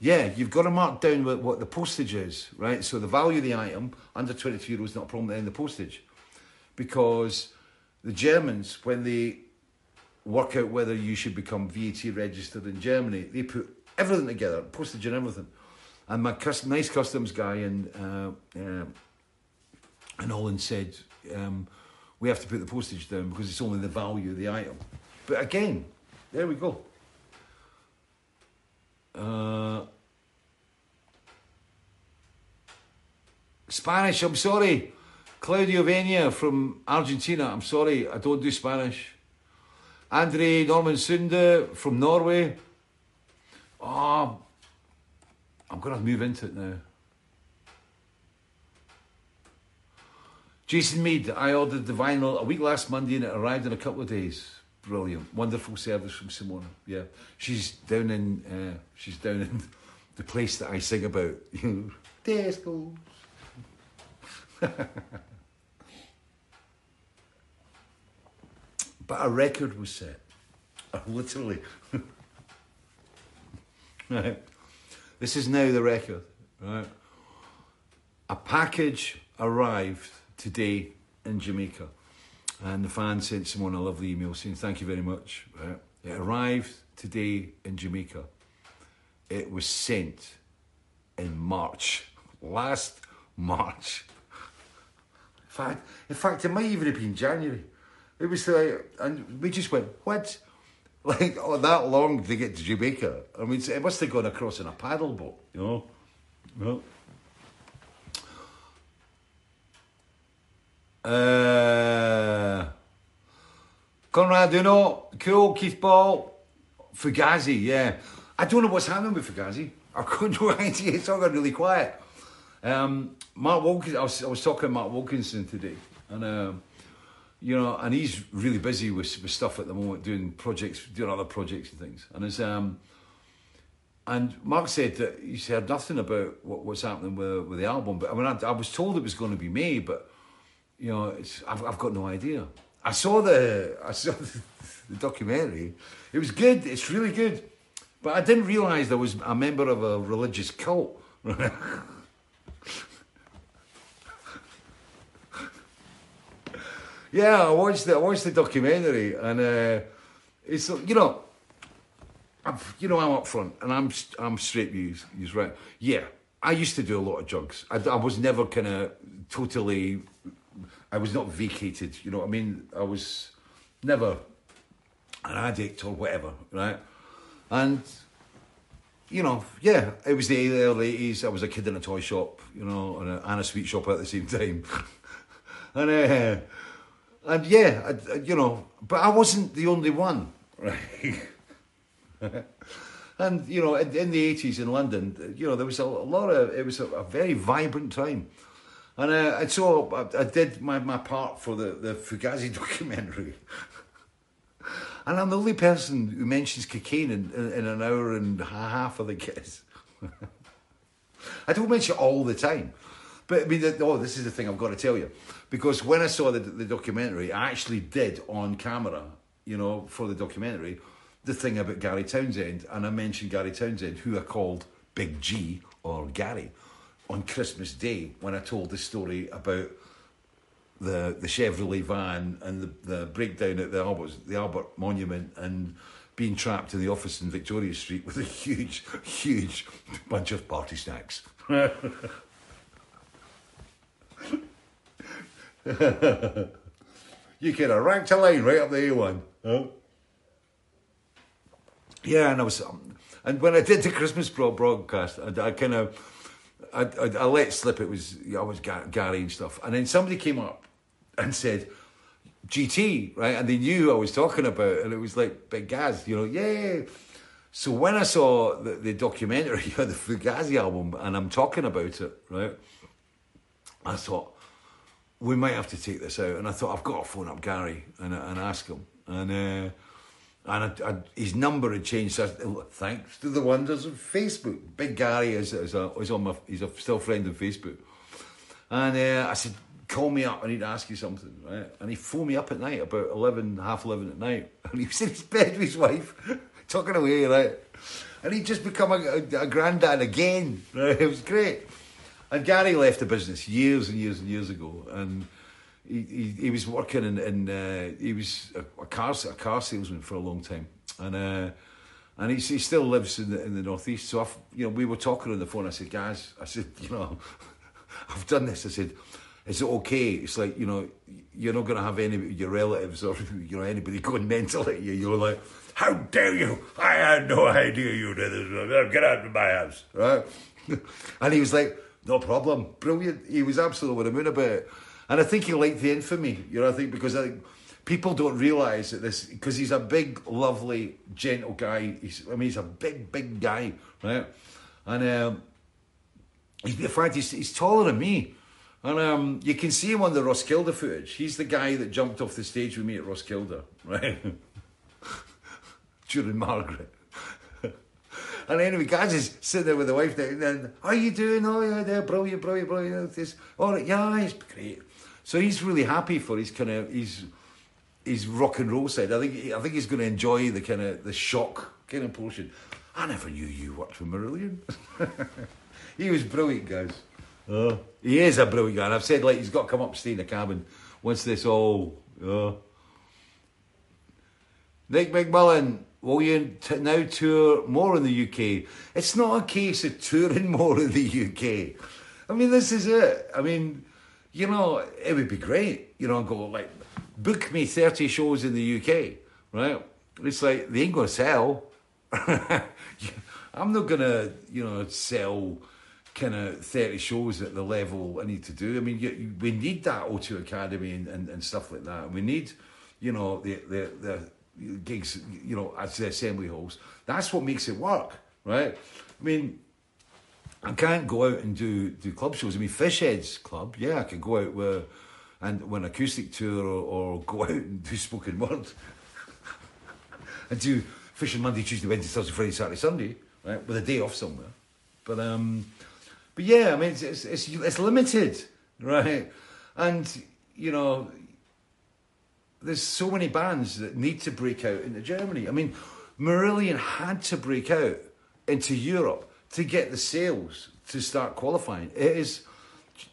Yeah, you've got to mark down what, what the postage is, right? So the value of the item under 22 euros is not a problem, then the postage. Because the Germans, when they work out whether you should become VAT registered in Germany, they put everything together, postage and everything. And my cus- nice customs guy in, uh, uh, in Holland said, um, we have to put the postage down because it's only the value of the item. But again, there we go. Uh, Spanish, I'm sorry. Claudio Venia from Argentina, I'm sorry, I don't do Spanish. Andre Norman Sunde from Norway. Oh, I'm going to move into it now. Jason Mead, I ordered the vinyl a week last Monday and it arrived in a couple of days. Brilliant, wonderful service from Simona. Yeah, she's down in uh, she's down in the place that I sing about. You but a record was set. Oh, literally. right. This is now the record. Right. A package arrived today in Jamaica. And the fan sent someone a lovely email saying, Thank you very much. Right. It arrived today in Jamaica. It was sent in March, last March. In fact, in fact, it might even have been January. It was like, and we just went, what? Like, oh, that long to get to Jamaica. I mean, it must have gone across in a paddle boat, you know? Well. Uh, Conrad Uno, cool, Keith Ball, Fugazi, yeah. I don't know what's happening with Fugazi. I've got no idea. It's all got really quiet. Um, Mark I was, I was talking to Mark Wilkinson today, and um, you know, and he's really busy with, with stuff at the moment, doing projects, doing other projects and things. And it's um, and Mark said that he's heard nothing about what, what's happening with, with the album. But I mean, I, I was told it was going to be May, but you know, it's, I've, I've got no idea. I saw the I saw the, the documentary. It was good. It's really good. But I didn't realise there was a member of a religious cult. yeah, I watched the I watched the documentary, and uh, it's you know, I'm, you know, I'm up front, and I'm I'm straight views. He's right. Yeah, I used to do a lot of drugs. I, I was never kind of totally. I was not vacated. You know what I mean? I was never an addict or whatever, right? And you know, yeah, it was the early eighties. I was a kid in a toy shop, you know, and a, and a sweet shop at the same time, and uh, and yeah, I, you know, but I wasn't the only one, right? and you know, in, in the eighties in London, you know, there was a, lot of it was a, a very vibrant time. And, uh, and so I, I, did my, my part for the, the Fugazi documentary. And I'm the only person who mentions cocaine in, in, in an hour and a half of the kiss. I don't mention it all the time. But I mean, oh, this is the thing I've got to tell you. Because when I saw the, the documentary, I actually did on camera, you know, for the documentary, the thing about Gary Townsend. And I mentioned Gary Townsend, who I called Big G or Gary on Christmas Day when I told the story about the the Chevrolet van and the, the breakdown at the Albert the Albert Monument and being trapped in the office in Victoria Street with a huge, huge bunch of party snacks. you could have ranked a line right up the A1. Huh? Yeah, and I was, um, and when I did the Christmas broadcast, I, I kind of, I, I, I, let slip it was I was Gary and stuff, and then somebody came up and said, GT, right? And they knew who I was talking about, and it was like Big Gaz, you know, yeah. So when I saw the, the documentary the Fugazi album, and I'm talking about it, right? I thought we might have to take this out, and I thought I've got to phone up Gary and, and ask him, and uh, and I, I, his number had changed. So thanks to the wonders of Facebook, Big Gary is, is, a, is on my, he's a still friend on Facebook, and uh, I said, call me up, I need to ask you something, right? And he phoned me up at night, about 11, half 11 at night. And he was in his bed with his wife, talking away, right? and he'd just become a, a, a granddad again. Right? It was great. And Gary left the business years and years and years ago, and he, he, he was working in, in uh, he was a, a, car a car salesman for a long time, and uh, and he, he still lives in the in the northeast. So I've, you know, we were talking on the phone. I said, guys, I said, you know, I've done this. I said, is it okay? It's like you know, you're not going to have any your relatives or you know anybody going mental at you. You're like, how dare you? I had no idea you did this. Get out of my house, right? and he was like no problem. Brilliant. He was absolutely over the moon about it. And I think he liked the infamy, you know, I think because I think people don't realise that this, because he's a big, lovely, gentle guy. He's, I mean, he's a big, big guy, right? And um, he's, in fact, he's, he's taller than me. And um, you can see him on the Roskilde footage. He's the guy that jumped off the stage with me at Roskilde, right? During Margaret. And anyway, Gaz is sitting there with the wife there, and then, how you doing? Oh, yeah, they're brilliant, brilliant, brilliant. This, all right, yeah, it's great. So he's really happy for his kind of, his, his rock and roll side. I think, I think he's going to enjoy the kind of, the shock kind of portion. I never knew you worked for Marillion. he was brilliant, guys. Oh. He is a brilliant guy. And I've said, like, he's got to come up and stay in the cabin once this all. Oh. Nick McMullen, will you t- now tour more in the UK? It's not a case of touring more in the UK. I mean, this is it. I mean, you know, it would be great, you know, go like, book me 30 shows in the UK, right? It's like, they ain't going to sell. I'm not going to, you know, sell kind of 30 shows at the level I need to do. I mean, you, you, we need that O2 Academy and, and, and stuff like that. We need, you know, the, the, the gigs, you know, at the assembly halls. That's what makes it work, right? I mean, I can't go out and do do club shows. I mean, Fishhead's club, yeah, I can go out with and an acoustic tour or, or go out and do spoken word and do fishing Monday, Tuesday, Wednesday, Thursday, Friday, Saturday, Sunday, right, with a day off somewhere. But um, but yeah, I mean, it's it's, it's, it's limited, right? And you know, there's so many bands that need to break out into Germany. I mean, Marillion had to break out into Europe to get the sales to start qualifying. It is,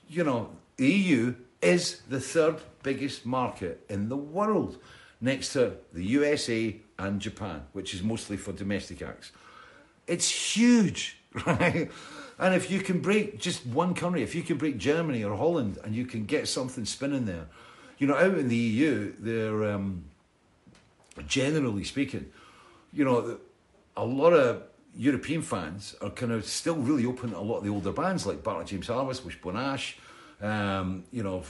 you know, the EU is the third biggest market in the world, next to the USA and Japan, which is mostly for domestic acts. It's huge, right? And if you can break just one country, if you can break Germany or Holland and you can get something spinning there, you know, out in the EU, they're um, generally speaking, you know, a lot of European fans are kind of still really open to a lot of the older bands like Barclay James Harvest, Wishbone Ash, um, you know,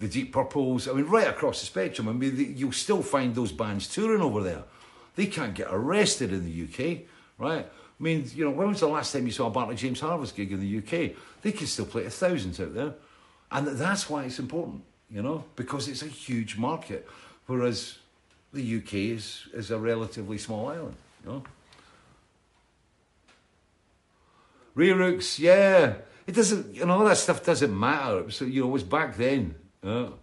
the Deep Purples. I mean, right across the spectrum. I mean, you'll still find those bands touring over there. They can't get arrested in the UK, right? I mean, you know, when was the last time you saw a Barclay James Harvest gig in the UK? They can still play to thousands out there. And that's why it's important you know, because it's a huge market, whereas the UK is, is a relatively small island, you know. Rear Rooks, yeah. It doesn't, you know, all that stuff doesn't matter. So, you know, it was back then. Yeah.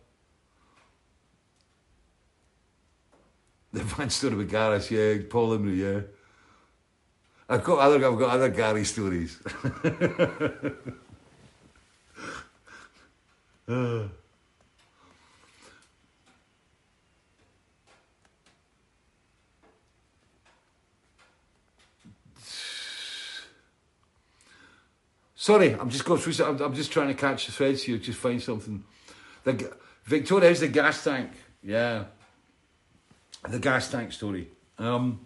The van story with Gareth, yeah, Paul yeah. I've got other, I've got other Gary stories. uh. Sorry, I'm just going through. I'm, I'm just trying to catch the threads here. Just find something. The Victoria is the gas tank. Yeah, the gas tank story. Um,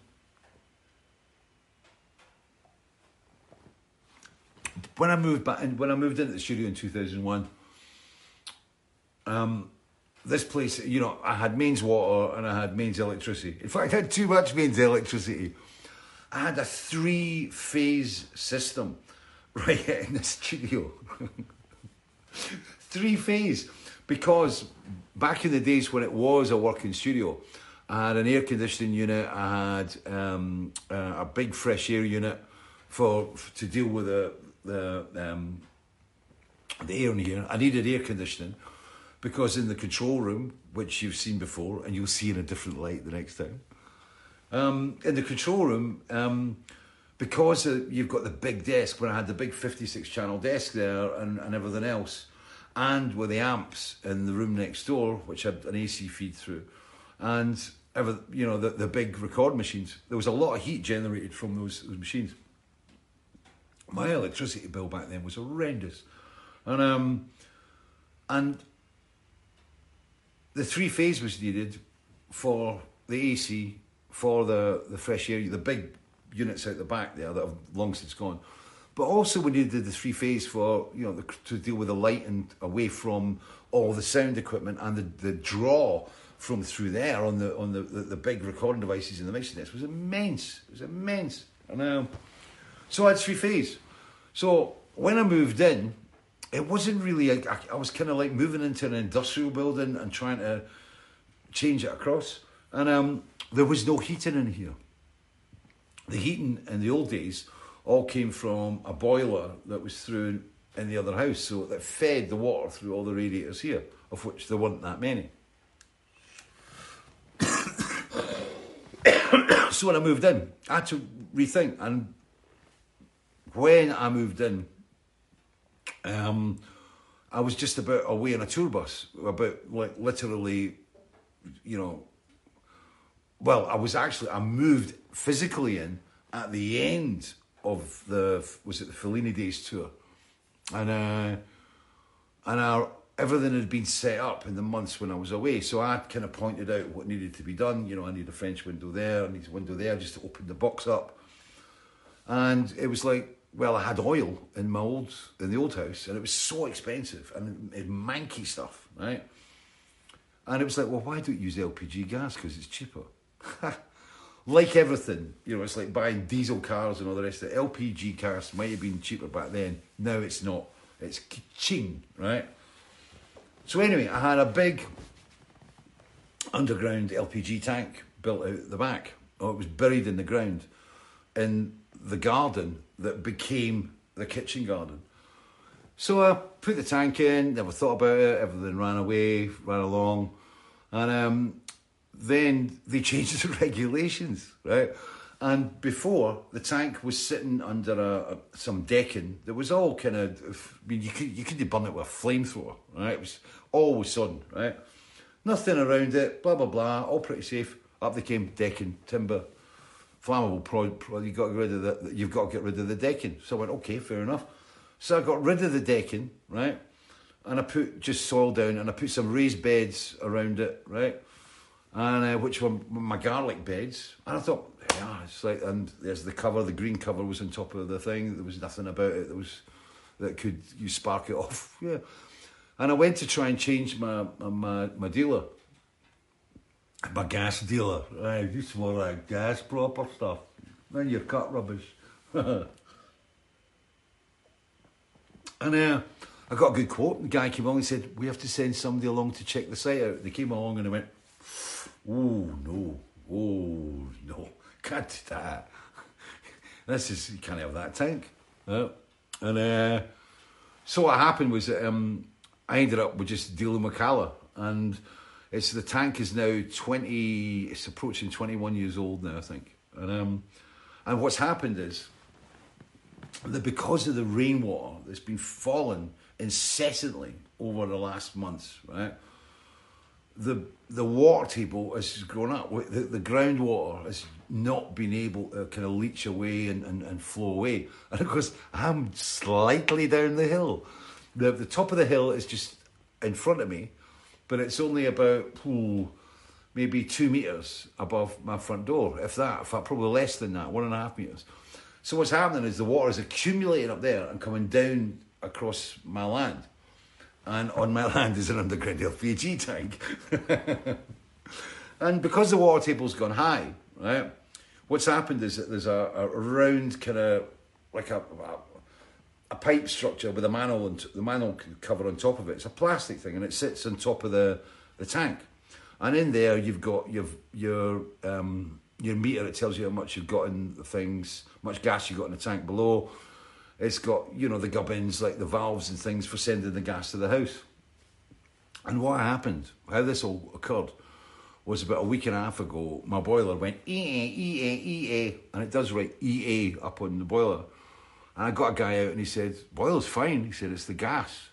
when I moved back, and when I moved into the studio in 2001, um, this place, you know, I had mains water and I had mains electricity. In fact, I had too much mains electricity. I had a three phase system right here in the studio. Three phase. Because back in the days when it was a working studio, I had an air conditioning unit, I had um, uh, a big fresh air unit for, to deal with the, the, um, the air in here. I needed air conditioning because in the control room, which you've seen before, and you'll see in a different light the next time, um, in the control room, um, because uh, you've got the big desk, when I had the big 56 channel desk there and, and everything else, and with the amps in the room next door, which had an AC feed through, and ever, you know, the, the big record machines, there was a lot of heat generated from those, those machines. My electricity bill back then was horrendous. And, um, and the three phase was needed for the AC, for the, the fresh air, the big units out the back there that have long since gone. But also we needed the three phase for you know the, to deal with the light and away from all the sound equipment and the, the draw from through there on the on the, the, the big recording devices in the mixing desk was immense. It was immense. And um, so I had three phase. So when I moved in, it wasn't really. I, I was kind of like moving into an industrial building and trying to change it across, and um, there was no heating in here. The heating in the old days all came from a boiler that was through in the other house, so that fed the water through all the radiators here, of which there weren't that many. so when I moved in, I had to rethink. And when I moved in, um, I was just about away on a tour bus, about like literally, you know. Well, I was actually I moved physically in at the end of the was it the Fellini Days tour, and uh, and our everything had been set up in the months when I was away. So I kind of pointed out what needed to be done. You know, I need a French window there, I need a window there just to open the box up. And it was like, well, I had oil in my old in the old house, and it was so expensive and it, manky stuff, right? And it was like, well, why don't you use LPG gas because it's cheaper? like everything, you know, it's like buying diesel cars and all the rest of it. LPG cars might have been cheaper back then. Now it's not. It's ching, right? So anyway, I had a big underground LPG tank built out the back. Oh, it was buried in the ground in the garden that became the kitchen garden. So I put the tank in, never thought about it, everything ran away, ran along. And um, then they changed the regulations, right? And before the tank was sitting under a, a, some decking that was all kind of, I mean, you could you could burn it with a flamethrower, right? It was always sudden, right? Nothing around it, blah blah blah, all pretty safe. Up they came, decking, timber, flammable. Pro, pro, you got rid of you've got to get rid of the decking. So I went, okay, fair enough. So I got rid of the decking, right? And I put just soil down, and I put some raised beds around it, right? And uh, which were my garlic beds. And I thought, yeah, it's like, and there's the cover, the green cover was on top of the thing. There was nothing about it that was that could you spark it off. Yeah, and I went to try and change my my my dealer, my gas dealer. Right, this more like gas proper stuff. Then your cut rubbish. and uh, I got a good quote. The guy came along and said, "We have to send somebody along to check the site out." They came along and I went, Oh no, oh no, can't do that. This is you can't have that tank. Yeah. And uh, so what happened was that, um, I ended up with just dealing with Calor, and it's the tank is now twenty. It's approaching twenty one years old now, I think. And um, and what's happened is that because of the rainwater that's been falling incessantly over the last months, right? The the water table has grown up. The, the groundwater has not been able to kind of leach away and, and, and flow away. And of course, I'm slightly down the hill. The, the top of the hill is just in front of me, but it's only about ooh, maybe two meters above my front door, if that, if probably less than that, one and a half meters. So what's happening is the water is accumulating up there and coming down across my land and on my land is an underground LPG tank. and because the water table's gone high, right, what's happened is that there's a, a round kind of like a, a, a pipe structure with a manhole and the manhole cover on top of it. It's a plastic thing and it sits on top of the, the tank. And in there you've got your your um, your meter. It tells you how much you've got in the things, much gas you've got in the tank below it's got, you know, the gubbins, like the valves and things for sending the gas to the house. And what happened, how this all occurred, was about a week and a half ago. My boiler went EA, EA, EA, and it does write EA up on the boiler. And I got a guy out and he said, Boiler's fine. He said, It's the gas.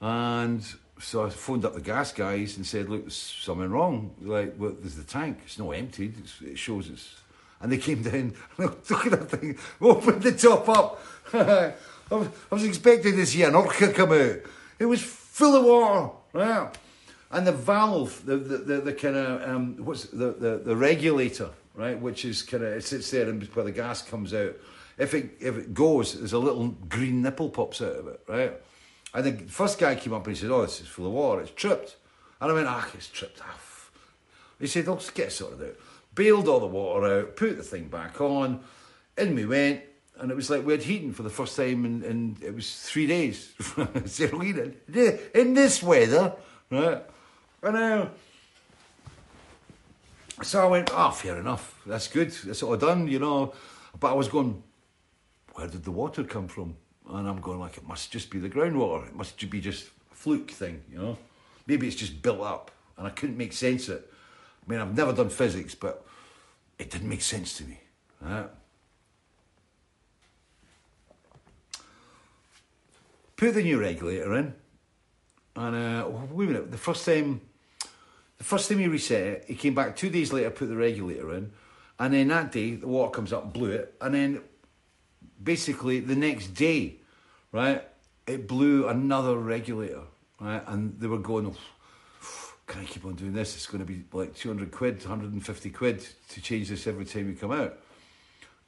And so I phoned up the gas guys and said, Look, there's something wrong. Like, well, there's the tank. It's not emptied. It's, it shows it's. And they came down and took that thing, opened the top up. I, was, expecting to see an orca come out. It was full of water. Right? And the valve, the the, the, the kind of um, what's the, the the regulator, right, which is kind of it sits there and where the gas comes out. If it if it goes, there's a little green nipple pops out of it, right. And the first guy came up and he said, "Oh, this is full of water. It's tripped." And I went, "Ah, it's tripped off." He said, "Let's get sorted out." Bailed all the water out, put the thing back on, in we went, and it was like we had heating for the first time, and, and it was three days. in this weather, right? And uh, so I went, oh, fair enough. That's good. That's all done, you know. But I was going, where did the water come from? And I'm going like, it must just be the groundwater. It must be just a fluke thing, you know. Maybe it's just built up, and I couldn't make sense of it. I mean, I've never done physics, but it didn't make sense to me. Right? Put the new regulator in, and uh, wait a minute. The first time the first time he reset it, he came back two days later, put the regulator in, and then that day the water comes up and blew it, and then basically the next day, right, it blew another regulator, right, and they were going, can I keep on doing this? It's going to be like 200 quid, 150 quid to change this every time you come out.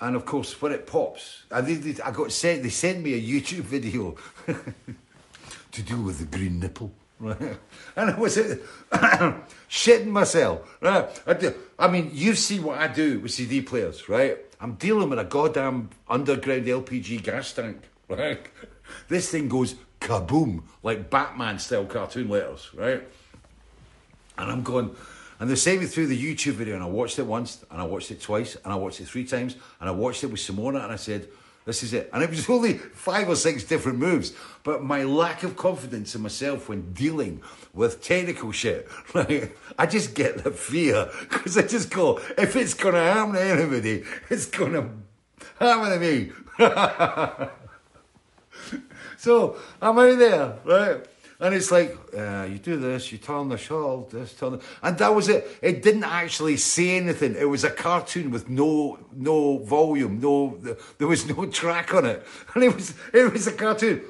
And of course, when it pops, I, they, I got sent, they sent me a YouTube video to do with the green nipple. And I was shitting myself. Right. I, do, I mean, you see what I do with CD players, right? I'm dealing with a goddamn underground LPG gas tank, right? This thing goes kaboom, like Batman style cartoon letters, right? And I'm going, and they sent me through the YouTube video, and I watched it once, and I watched it twice, and I watched it three times, and I watched it with Simona, and I said, this is it. And it was only five or six different moves. But my lack of confidence in myself when dealing with technical shit, right? I just get the fear because I just go, if it's going to to anybody, it's going to happen to me. so I'm out there, right? And it's like, uh, you do this, you turn the shawl, this, turn the... And that was it. It didn't actually say anything. It was a cartoon with no no volume, no there was no track on it. And it was it was a cartoon.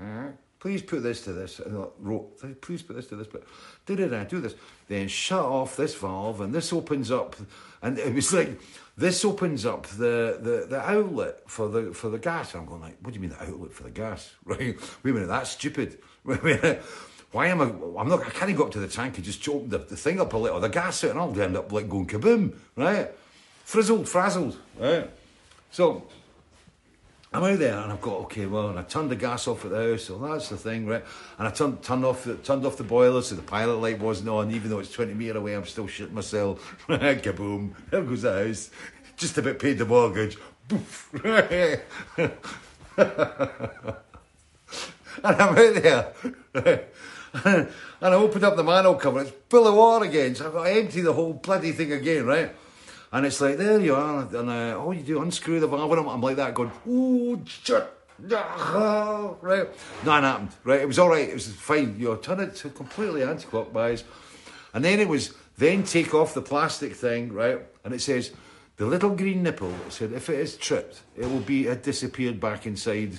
Uh, please put this to this. And I wrote, please put this to this, but did it I do this? Then shut off this valve and this opens up. And it was like, this opens up the, the, the outlet for the for the gas. I'm going like, what do you mean the outlet for the gas? Right? Wait a minute, that's stupid. Why am I? I'm not. I can't even go up to the tank and just open the, the thing up a little, the gas out, and I'll end up like going kaboom, right? Frizzled, frazzled, right? So I'm out there and I've got okay, well, and I turned the gas off at the house, so that's the thing, right? And I turned turned off the turned off the boiler so the pilot light wasn't on, even though it's 20 metre away, I'm still shitting myself. Kaboom! There goes the house. Just about paid the mortgage. And I'm out there. and I opened up the manhole cover, it's full of water again. So I've got to empty the whole bloody thing again, right? And it's like, there you are. And uh, all you do, unscrew the valve. And I'm, like that, going, ooh, shit. Right? Nothing happened, right? It was all right. It was fine. You know, turn it to completely anti-clockwise. And then it was, then take off the plastic thing, right? And it says, the little green nipple, said, if it is tripped, it will be, it disappeared back inside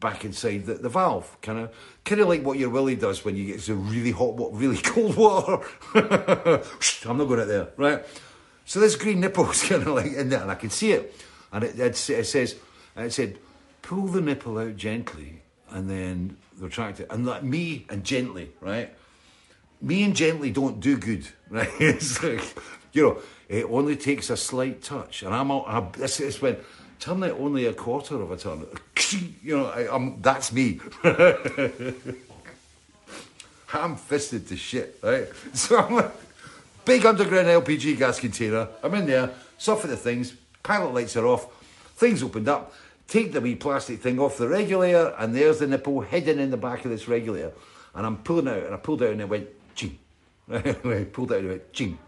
back inside the, the valve, kind of kind of like what your willy does when you get some really hot, really cold water. I'm not going out there, right? So this green nipple is kind of like in there, and I can see it, and it, it, it says, it said, pull the nipple out gently, and then retract it, and like me and gently, right? Me and gently don't do good, right? it's like, you know, it only takes a slight touch, and I'm, I'm this is when turn it only a quarter of a turn. You know, I, am that's me. I'm fisted to shit, right? So I'm a big underground LPG gas container. I'm in there, soften the things, pilot lights are off, things opened up, take the wee plastic thing off the regulator, and there's the nipple hidden in the back of this regulator. And I'm pulling out, and I pulled out, and it went, ching. Right? pulled out of it, ching.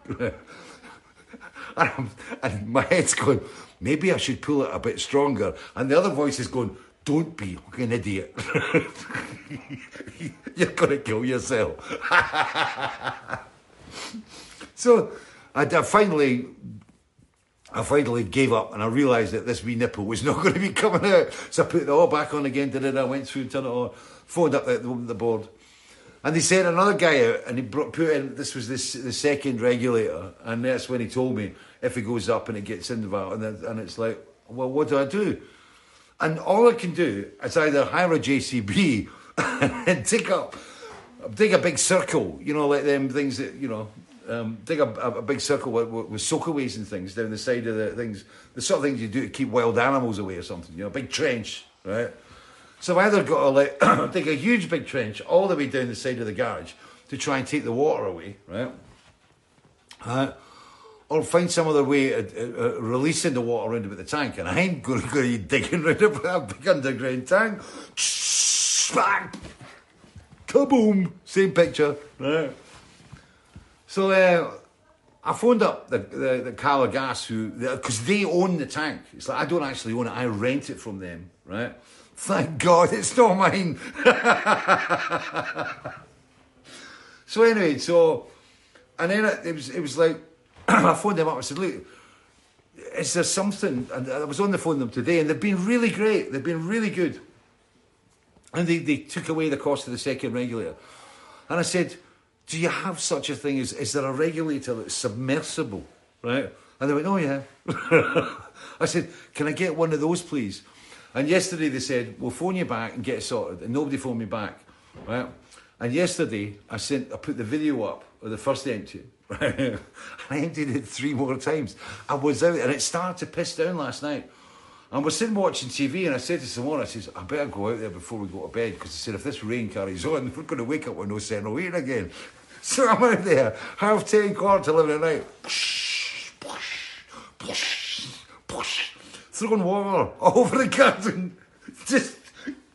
and, and my head's going, maybe I should pull it a bit stronger. And the other voice is going, don't be an idiot. You're going to kill yourself. so I, I finally I finally gave up and I realised that this wee nipple was not going to be coming out. So I put it all back on again, did it, I went through, and turned it on, phoned up the, the board. And they sent another guy out and he brought, put in, this was this, the second regulator. And that's when he told me if it goes up and it gets in the valve. And, and it's like, well, what do I do? And all I can do is either hire a JCB and dig up, dig a big circle, you know, like them things that, you know, um, dig a, a, a big circle with, with, with soakaways and things down the side of the things, the sort of things you do to keep wild animals away or something, you know, a big trench, right? So I've either got to like dig a huge big trench all the way down the side of the garage to try and take the water away, right? Uh, or find some other way of uh, uh, releasing the water into the tank. And I ain't going to be digging around a big underground tank. Bang! Kaboom! Same picture, right? So uh, I phoned up the the, the Calor Gas who because they own the tank. It's like I don't actually own it. I rent it from them, right? Thank God it's not mine. so anyway, so and then it, it was it was like I phoned them up. I said, look. Is there something? And I was on the phone with them today, and they've been really great. They've been really good. And they, they took away the cost of the second regulator. And I said, Do you have such a thing as is there a regulator that's submersible? Right? And they went, Oh yeah. I said, Can I get one of those please? And yesterday they said, We'll phone you back and get it sorted. And nobody phoned me back. Right? And yesterday I sent I put the video up of the first empty. And I emptied it three more times. I was out and it started to piss down last night. And we're sitting watching TV, and I said to someone, I says, I better go out there before we go to bed, because I said, if this rain carries on, we're going to wake up with no central heating again. So I'm out there, half ten, quarter to eleven at night, throwing water all over the garden. Just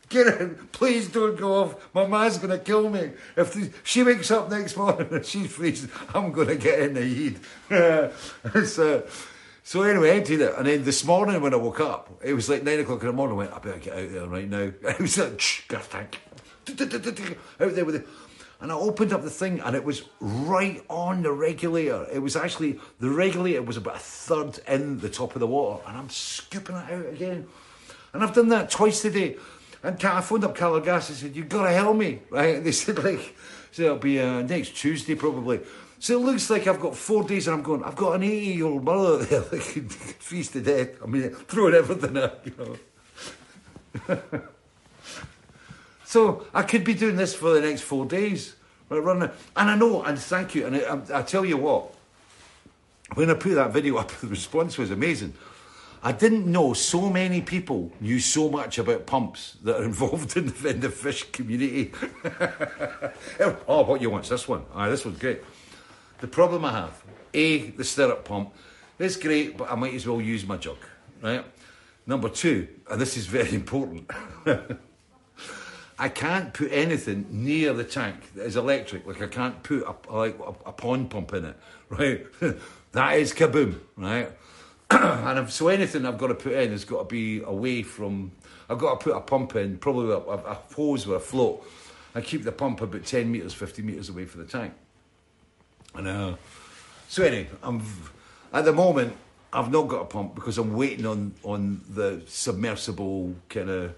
get it, please don't go off. My ma's going to kill me. If the, she wakes up next morning and she's freezing, I'm going to get in the heat. so, so anyway, I emptied it. And then this morning when I woke up, it was like nine o'clock in the morning. I went, I better get out there right now. It was like, gas tank. Out there with it. And I opened up the thing and it was right on the regulator. It was actually, the regulator was about a third in the top of the water. And I'm scooping it out again. And I've done that twice today. And I phoned up Calor Gas and said, You've got to help me, right? And they said, like, so it'll be uh, next Tuesday probably. So it looks like I've got four days and I'm going, I've got an 80 year old mother there that could freeze to death. I mean, throwing everything out, you know. so I could be doing this for the next four days. Right, running. And I know, and thank you. And I, I, I tell you what, when I put that video up, the response was amazing. I didn't know so many people knew so much about pumps that are involved in the, in the fish community. Oh, oh, what you want? This one? Aye, this one's great. The problem I have, A, the stirrup pump. It's great, but I might as well use my jug, right? Number two, and this is very important. I can't put anything near the tank that is electric. Like I can't put a, like a, a pond pump in it, right? that is kaboom, right? And if, so anything I've got to put in has got to be away from. I've got to put a pump in, probably a, a, hose with a float. I keep the pump about ten meters, fifty meters away from the tank. And uh, so anyway, I'm at the moment I've not got a pump because I'm waiting on on the submersible kind of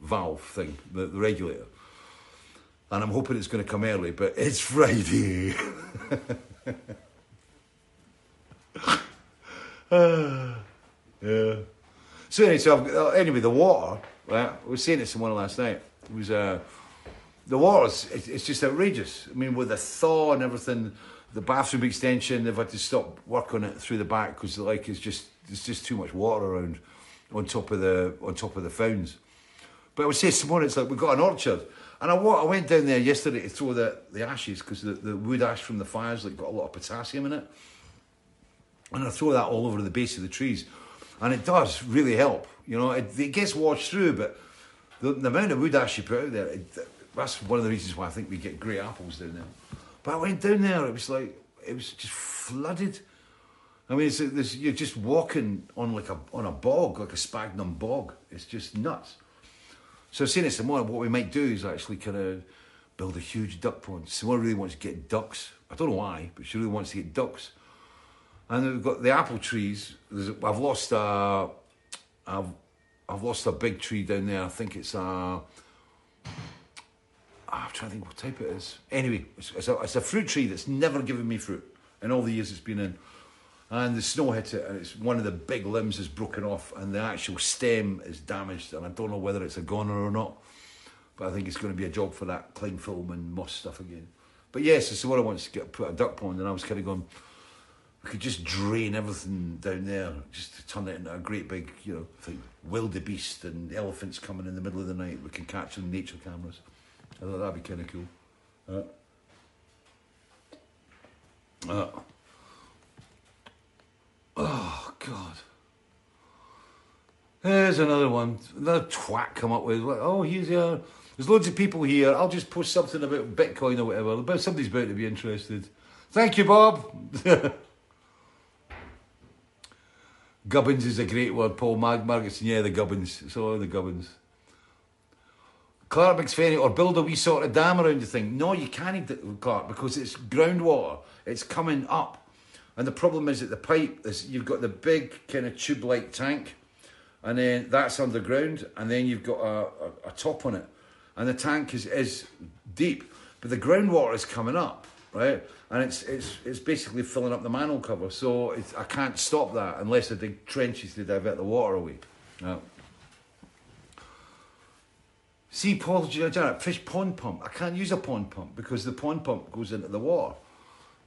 valve thing, the, the regulator. And I'm hoping it's going to come early, but it's Friday. yeah. So anyway, so uh, anyway, the water. Right, I was saying to someone last night. It was uh, the water. It's, it's just outrageous. I mean, with the thaw and everything, the bathroom extension, they've had to stop work on it through the back because the like it's just there's just too much water around on top of the on top of the founds. But I would say to someone, it's like we've got an orchard. And I, I went down there yesterday to throw the, the ashes because the, the wood ash from the fires like got a lot of potassium in it. And I throw that all over the base of the trees. And it does really help. You know, it, it gets washed through, but the, the amount of wood ash you put out there, it, that's one of the reasons why I think we get great apples down there. But I went down there, it was like, it was just flooded. I mean, it's, it's, you're just walking on like a on a bog, like a sphagnum bog. It's just nuts. So I've seen it some more. What we might do is actually kind of build a huge duck pond. Someone really wants to get ducks. I don't know why, but she really wants to get ducks. And we've got the apple trees. There's, I've lost a, I've, I've lost a big tree down there. I think it's a. Ah, I'm trying to think what type it is. Anyway, it's, it's, a, it's a fruit tree that's never given me fruit in all the years it's been in. And the snow hit it, and it's one of the big limbs is broken off, and the actual stem is damaged. And I don't know whether it's a goner or not, but I think it's going to be a job for that cling film and moss stuff again. But yes, it's what I want to get put a duck pond, and I was kind of going. We could just drain everything down there, just to turn it into a great big, you know, thing. Wildebeest and elephants coming in the middle of the night. We can catch on nature cameras. I thought that'd be kind of cool. Uh, uh, oh God! There's another one. Another twat come up with. Oh, he's here. There's loads of people here. I'll just post something about Bitcoin or whatever. Somebody's about to be interested. Thank you, Bob. Gubbins is a great word, Paul Mag. Yeah, the Gubbins. It's all the Gubbins. Clark McSvenny, or build a wee sort of dam around the thing. No, you can't, Clark, because it's groundwater. It's coming up. And the problem is that the pipe, is you've got the big kind of tube-like tank, and then that's underground, and then you've got a, a, a top on it. And the tank is, is deep, but the groundwater is coming up, right? And it's it's it's basically filling up the manhole cover. So I can't stop that unless I dig trenches to divert the water away. Yeah. See, Paul, Janet, fish pond pump. I can't use a pond pump because the pond pump goes into the water,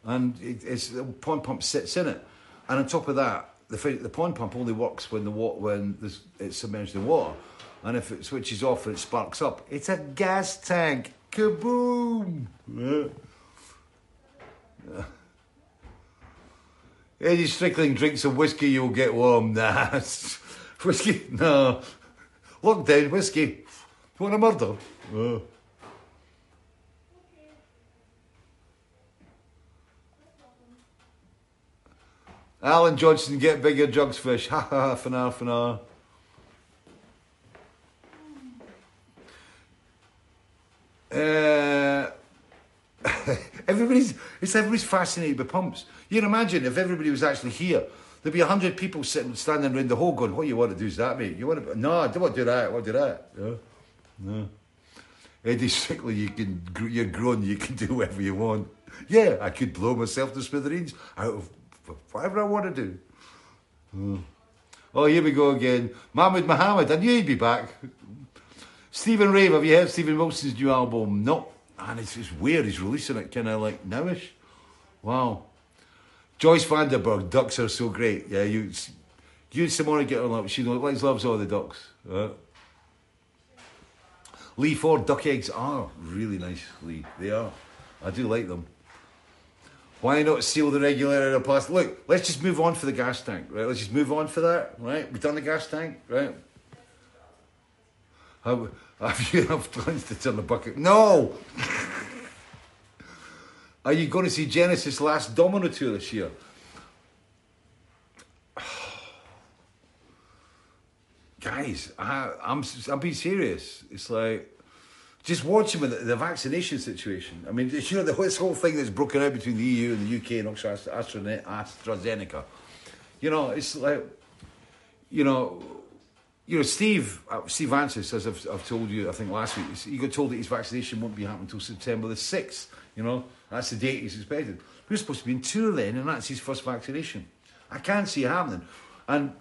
and it, it's the pond pump sits in it. And on top of that, the the pond pump only works when the water when it's submerged in water, and if it switches off and it sparks up, it's a gas tank. Kaboom! Yeah. Eddie Strickling drinks some whiskey, you'll get warm. Nah, whiskey, no. Lockdown whiskey. You want a murder? Alan Johnson, get bigger jugs fish. Ha ha, now, for now. Uh, everybody's it's everybody's fascinated by pumps. You can imagine if everybody was actually here, there'd be hundred people sitting standing around the hole going, "What you want to do is that, mate? You want to? No, I don't want to do that. I want to do that." Yeah. No. Eddie Strictly, you can, you're grown, you can do whatever you want. Yeah, I could blow myself to smithereens out of whatever I want to do. Oh. oh, here we go again. Mahmoud Mohammed, I knew he'd be back. Stephen Rave, have you heard Steven Wilson's new album? No. And it's, it's weird, he's releasing it kind of like nowish. Wow. Joyce Vanderberg, ducks are so great. Yeah, you, you and Simona get on like she loves all the ducks. Uh, Lee Ford duck eggs are really nice, Lee. They are. I do like them. Why not seal the regulator in plastic? Look, let's just move on for the gas tank, right? Let's just move on for that, right? We've done the gas tank, right? Have, have you enough plans to turn the bucket? No! Are you going to see Genesis' last Domino tour this year? guys, I, I'm I'm being serious. It's like just watching with the, the, vaccination situation. I mean, you know, the, this whole thing that's broken out between the EU and the UK and AstraZeneca. You know, it's like, you know, you know, Steve uh, Steve Vance, as I've, I've told you, I think last week, he got told that his vaccination won't be happening until September the sixth. You know, that's the date he's expected. We're supposed to be in tour then, and that's his first vaccination. I can't see it happening, and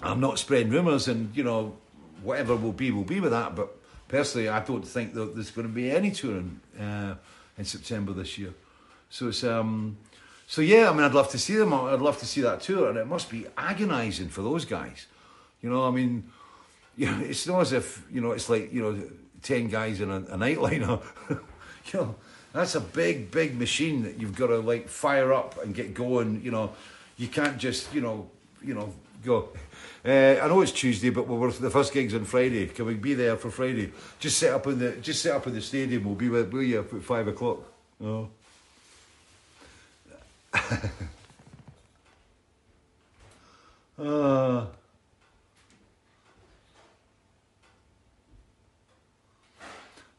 I'm not spreading rumours, and you know, whatever will be will be with that. But personally, I don't think that there's going to be any touring uh, in September this year. So it's um, so yeah. I mean, I'd love to see them. I'd love to see that tour, and it must be agonising for those guys. You know, I mean, you know, it's not as if you know it's like you know ten guys in a, a nightliner. you know, that's a big, big machine that you've got to like fire up and get going. You know, you can't just you know, you know, go. Uh, I know it's Tuesday, but we're, the first gig's on Friday. Can we be there for Friday? Just set up in the just set up in the stadium. We'll be with will you at five o'clock. Oh. uh.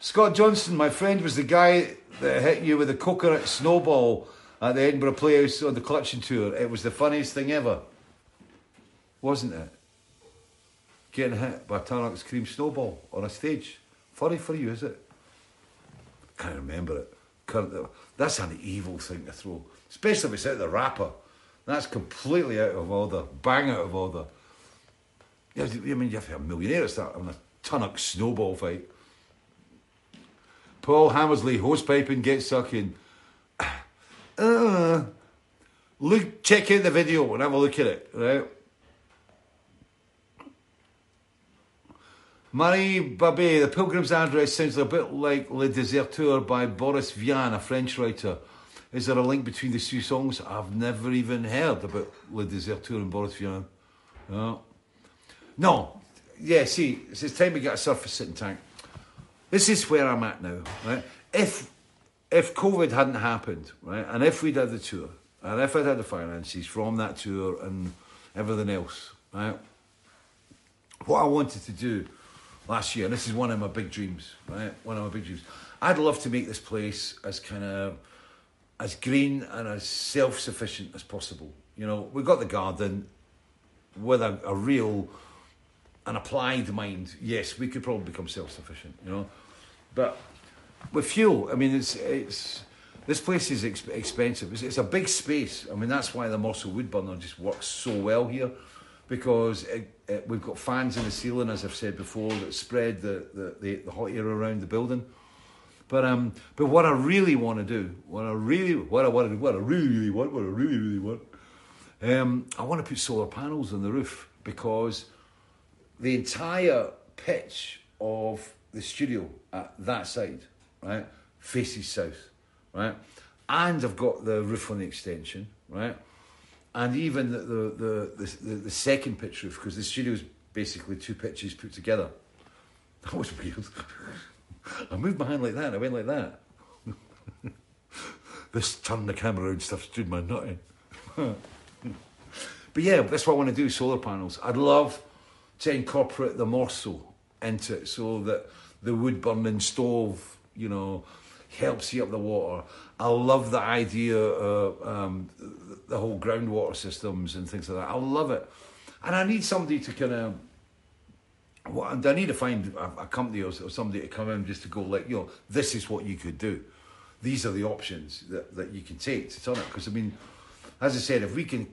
Scott Johnson, my friend, was the guy that hit you with a coconut snowball at the Edinburgh Playhouse on the Clutching Tour. It was the funniest thing ever, wasn't it? Getting hit by a cream snowball on a stage. Funny for you, is it? Can't remember it. Uh, that's an evil thing to throw, especially if it's out of the wrapper. That's completely out of order, bang out of order. I mean, you have to be a millionaire to start on a Tunnock snowball fight. Paul Hammersley, Hose piping, get sucking. Uh, look, check out the video and have a look at it, right? Marie Babet, The Pilgrim's Address sounds a bit like Le Deserteur by Boris Vian, a French writer. Is there a link between the two songs? I've never even heard about Le Deserteur and Boris Vian. No. No. Yeah, see, it's time we get a surface sitting tank. This is where I'm at now, right? If if COVID hadn't happened, right, and if we'd had the tour, and if I'd had the finances from that tour and everything else, right, what I wanted to do last year, and this is one of my big dreams, right, one of my big dreams, I'd love to make this place as kind of as green and as self-sufficient as possible. You know, we've got the garden with a, a real an applied mind, yes, we could probably become self-sufficient, you know. But with fuel, I mean, it's it's this place is exp- expensive. It's, it's, a big space. I mean, that's why the Morsø wood burner just works so well here, because it, it, we've got fans in the ceiling, as I've said before, that spread the, the, the, the hot air around the building. But um, but what I really want to do, what I really, what I want to do, what I really, really want, what I really, really want, um, I want to put solar panels on the roof because the entire pitch of the studio at that side, right, faces south, right? And I've got the roof on the extension, right? And even the the the, the, the second pitch roof, because the studio is basically two pitches put together. That was weird. I moved my hand like that, I went like that. this turn the camera around stuff stood my nut in. but yeah, that's what I want to do, solar panels. I'd love to incorporate the Morsø into it so that the wood burning stove, you know, helps heat up the water. I love the idea of um, the whole groundwater systems and things like that. I love it. And I need somebody to kind of, well, I need to find a, a company or, or, somebody to come in just to go like, you know, this is what you could do. These are the options that, that you can take to turn it. Because I mean, as I said, if we can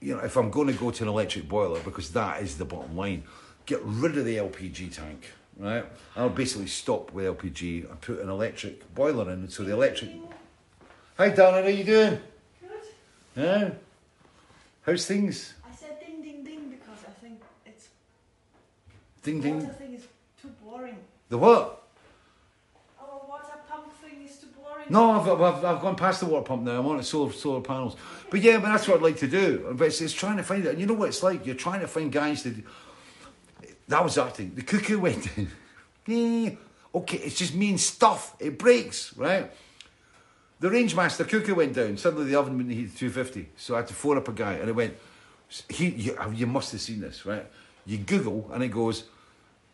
you know, if I'm going to go to an electric boiler, because that is the bottom line, get rid of the LPG tank, right? I'll basically stop with LPG and put an electric boiler in. So the electric. Hi, Donna, how you doing? Good. Yeah. How's things? I said ding ding ding because I think it's. Ding the ding. water thing is too boring. The what? Oh, Our water pump thing is too boring. No, I've, I've, I've gone past the water pump now. I'm on solar solar panels. But yeah, but that's what I'd like to do. But it's, it's trying to find it. And you know what it's like? You're trying to find guys to. That was our thing. The cuckoo went in. okay, it's just mean stuff. It breaks, right? The Rangemaster cooker went down. Suddenly the oven wouldn't heat 250. So I had to phone up a guy and it went, he, you, you must have seen this, right? You Google and it goes,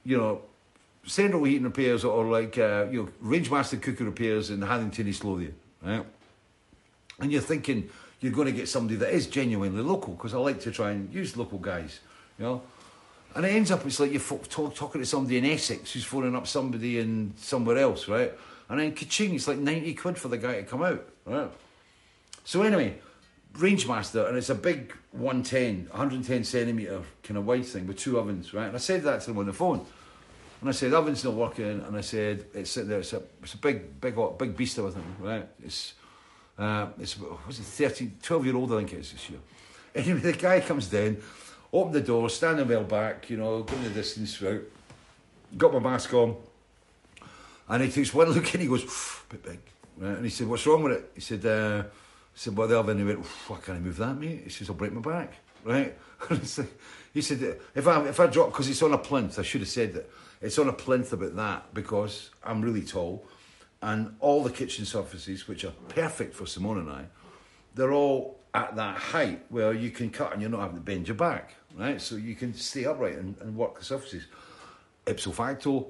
you know, central heating repairs or like, uh, you know, Rangemaster cooker repairs in Haddington, East Lothian, right? And you're thinking you're going to get somebody that is genuinely local because I like to try and use local guys, you know? And it ends up, it's like you're talk, talking to somebody in Essex who's phoning up somebody in somewhere else, right? And then ka-ching, it's like 90 quid for the guy to come out, right? So anyway, Rangemaster, and it's a big 110, 110 centimetre kind of wide thing with two ovens, right? And I said that to him on the phone. And I said, the oven's not working. And I said, it's sitting there, it's a, it's a big, big, big beast of a thing, right? It's, uh, it's, was it 13, 12 year old, I think it is this year. Anyway, the guy comes down, open the door, standing well back, you know, going the distance throughout, got my mask on, and he takes one look and he goes, bit big. Right? And he said, what's wrong with it? He said, uh, I said, well, the oven. He went, fuck, can I move that, mate? He says, I'll break my back. Right? he said, if I, if I drop, because it's on a plinth, I should have said that. It's on a plinth about that because I'm really tall. and all the kitchen surfaces, which are perfect for Simone and I, they're all at that height where you can cut and you're not having to bend your back, right? So you can stay upright and, and work the surfaces. Ipso facto,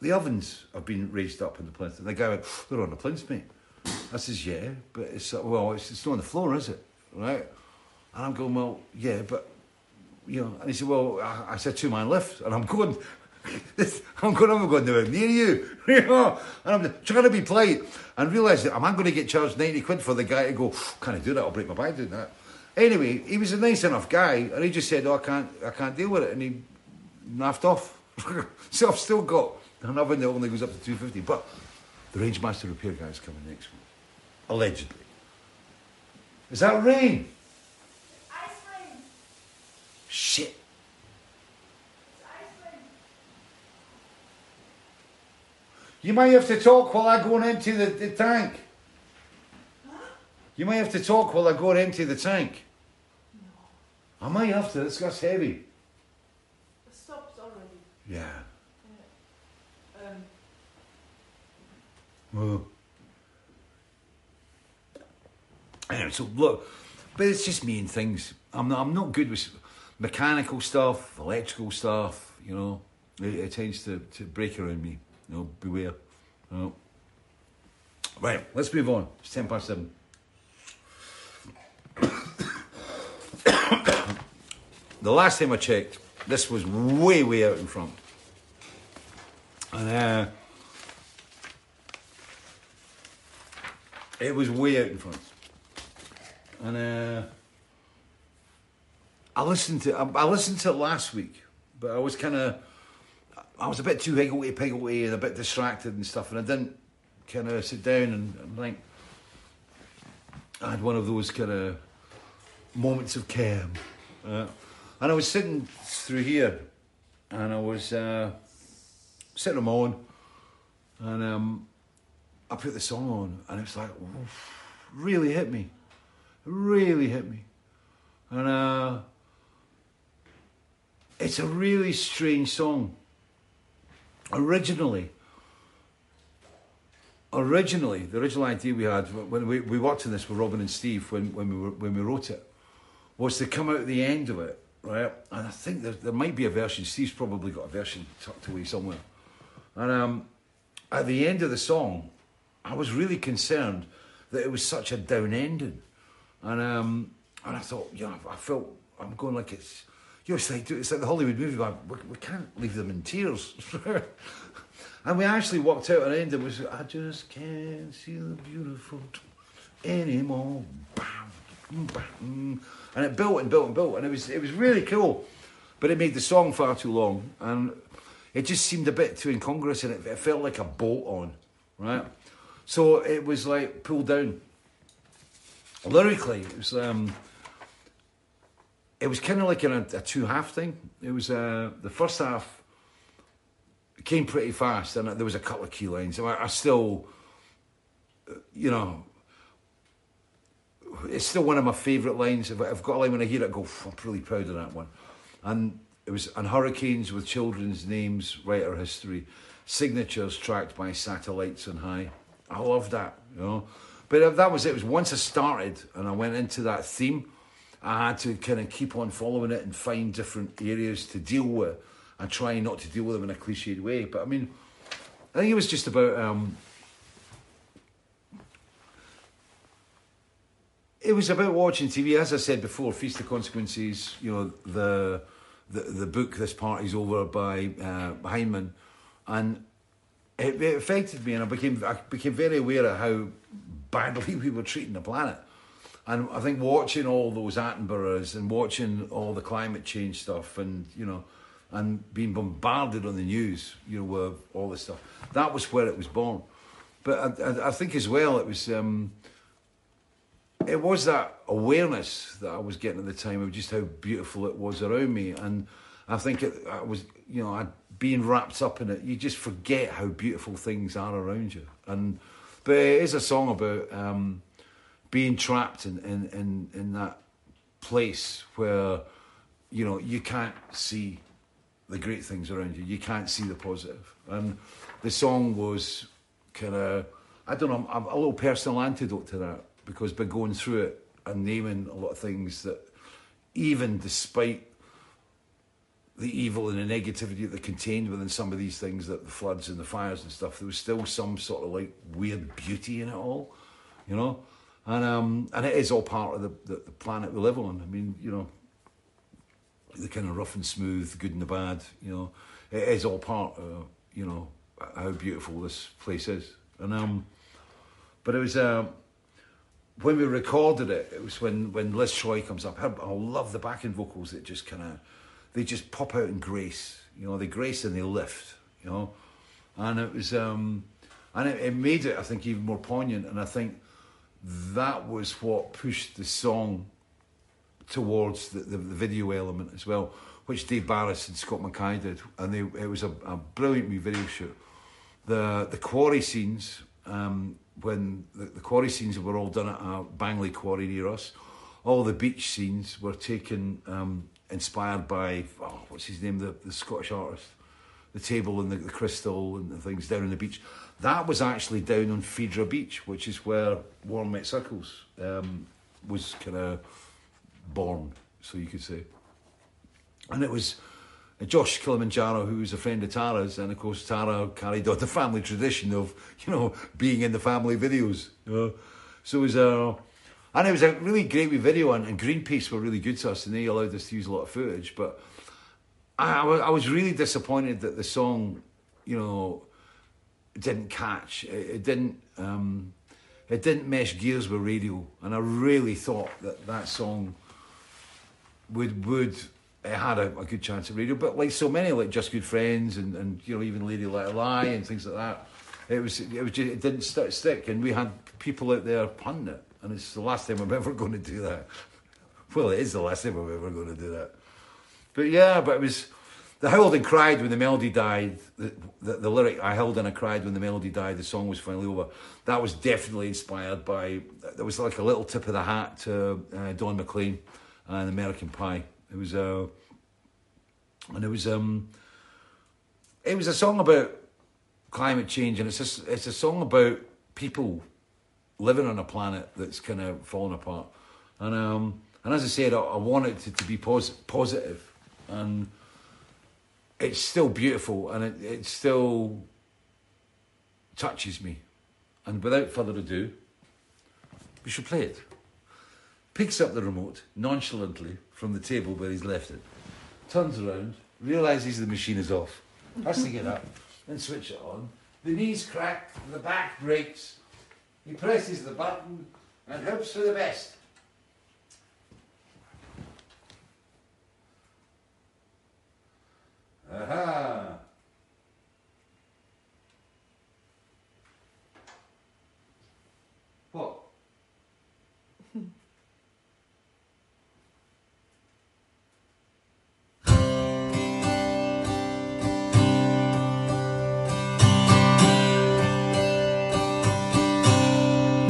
the ovens have been raised up in the plinth. And the guy went, they're on the plinth, mate. I says, yeah, but it's, uh, well, it's, it's not on the floor, is it? Right? And I'm going, well, yeah, but, you know, and he said, well, I, I said two man lift. And I'm going, I'm going, I'm going nowhere near you, and I'm trying to be polite and realise that am I going to get charged 90 quid for the guy to go, can I do that? I'll break my back doing that. Anyway, he was a nice enough guy and he just said, oh, I can't, I can't deal with it. And he naffed off. so I've still got an oven that only goes up to 250. But the Range Master repair guy is coming next week, allegedly. Is that rain? Ice cream. Shit. It's ice cream. You might have to talk while I go and empty the, the tank. You might have to talk while I go and empty the tank. No. I might have to, it's that's heavy. It stopped already. Yeah. Um, Well. Anyway, so look, but it's just me and things. I'm not, I'm not good with mechanical stuff, electrical stuff, you know. It, it tends to, to break around me. You know, beware. You know. Right, let's move on. It's 10 past 7. The last time I checked, this was way, way out in front. And uh, it was way out in front. And uh, I listened to I, I listened to it last week, but I was kind of I was a bit too higgledy piggledy and a bit distracted and stuff, and I didn't kind of sit down and, and think. I had one of those kind of moments of calm, uh, and I was sitting through here, and I was uh, sitting on and um, I put the song on, and it was like oof, really hit me, really hit me, and uh, it's a really strange song. Originally, originally, the original idea we had when we, we worked on this with Robin and Steve when, when we were, when we wrote it was to come out at the end of it, right? And I think there, there might be a version. Steve's probably got a version tucked away somewhere. And um, at the end of the song, I was really concerned that it was such a down ending, and um, and I thought, you know, I felt I'm going like it's. You know, it's like, it's like the Hollywood movie, but we, we can't leave them in tears. and we actually walked out and ended with, I just can't see the beautiful anymore. Bam, bam. And it built and built and built, and it was it was really cool. But it made the song far too long, and it just seemed a bit too incongruous, and it, it felt like a bolt on, right? So it was like pulled down. Lyrically, it was um, it was kind of like in a, a two half thing. It was uh, the first half came pretty fast, and there was a couple of key lines. I, I still, you know, it's still one of my favourite lines. If I've got a line when I hear it, I go, I'm really proud of that one. And it was on hurricanes with children's names, writer history, signatures tracked by satellites on high. I love that, you know. But that was it. It was once I started and I went into that theme, I had to kind of keep on following it and find different areas to deal with and try not to deal with them in a cliched way. But I mean, I think it was just about um, it was about watching TV. As I said before, Feast of Consequences. You know the the, the book "This Party's Over" by uh, Heinberg, and it, it affected me, and I became I became very aware of how badly we were treating the planet. And I think watching all those Attenboroughs and watching all the climate change stuff, and you know, and being bombarded on the news, you know, all this stuff, that was where it was born. But I, I, I think as well, it was. Um, it was that awareness that I was getting at the time of just how beautiful it was around me, and I think it, I was, you know, I being wrapped up in it. You just forget how beautiful things are around you, and but it is a song about um, being trapped in, in in in that place where you know you can't see the great things around you. You can't see the positive. and the song was kind of, I don't know, I'm a little personal antidote to that because by going through it and naming a lot of things that, even despite the evil and the negativity that contained within some of these things, that the floods and the fires and stuff, there was still some sort of like weird beauty in it all, you know. And um, and it is all part of the, the, the planet we live on. I mean, you know, the kind of rough and smooth, good and the bad, you know, it is all part of, you know, how beautiful this place is. And um, but it was um, when we recorded it, it was when when Liz Troy comes up. I, I love the backing vocals that just kind of they just pop out in grace. You know, they grace and they lift. You know, and it was um, and it, it made it I think even more poignant. And I think that was what pushed the song towards the, the, the video element as well, which Dave Barris and Scott Mackay did, and they, it was a, a brilliant video shoot. The the quarry scenes, um, when the, the quarry scenes were all done at a Bangley quarry near us, all the beach scenes were taken um, inspired by oh, what's his name, the, the Scottish artist, the table and the, the crystal and the things down on the beach. That was actually down on Phaedra Beach, which is where Warm Wet Circles um, was kind of born, so you could say. And it was Josh Kilimanjaro, who was a friend of Tara's, and of course Tara carried on the family tradition of, you know, being in the family videos. You know? So it was a, and it was a really great video, and, and Greenpeace were really good to us, and they allowed us to use a lot of footage. But I, I was really disappointed that the song, you know, didn't catch. It, it didn't. Um, it didn't mesh gears with radio, and I really thought that that song would would it had a, a good chance at radio. But like so many, like Just Good Friends, and, and you know even Lady Let Lie and things like that, it was it was just, it didn't st- stick, and we had people out there punting it, and it's the last time I'm ever going to do that. Well, it is the last time I'm ever going to do that. But yeah, but it was the howled and cried when the melody died. The, the, the, lyric "I held and I cried when the melody died." The song was finally over. That was definitely inspired by. There was like a little tip of the hat to uh, Don McLean and American Pie. It was uh, and it was um, it was a song about climate change, and it's a, it's a song about people living on a planet that's kind of falling apart. And um, and as I said, I, I want it to, to be pos- positive, and it's still beautiful, and it, it still touches me. And without further ado, we should play it. Picks up the remote nonchalantly from the table where he's left it, turns around, realizes the machine is off, has to get up and switch it on. The knees crack, the back breaks. He presses the button and hopes for the best. Aha!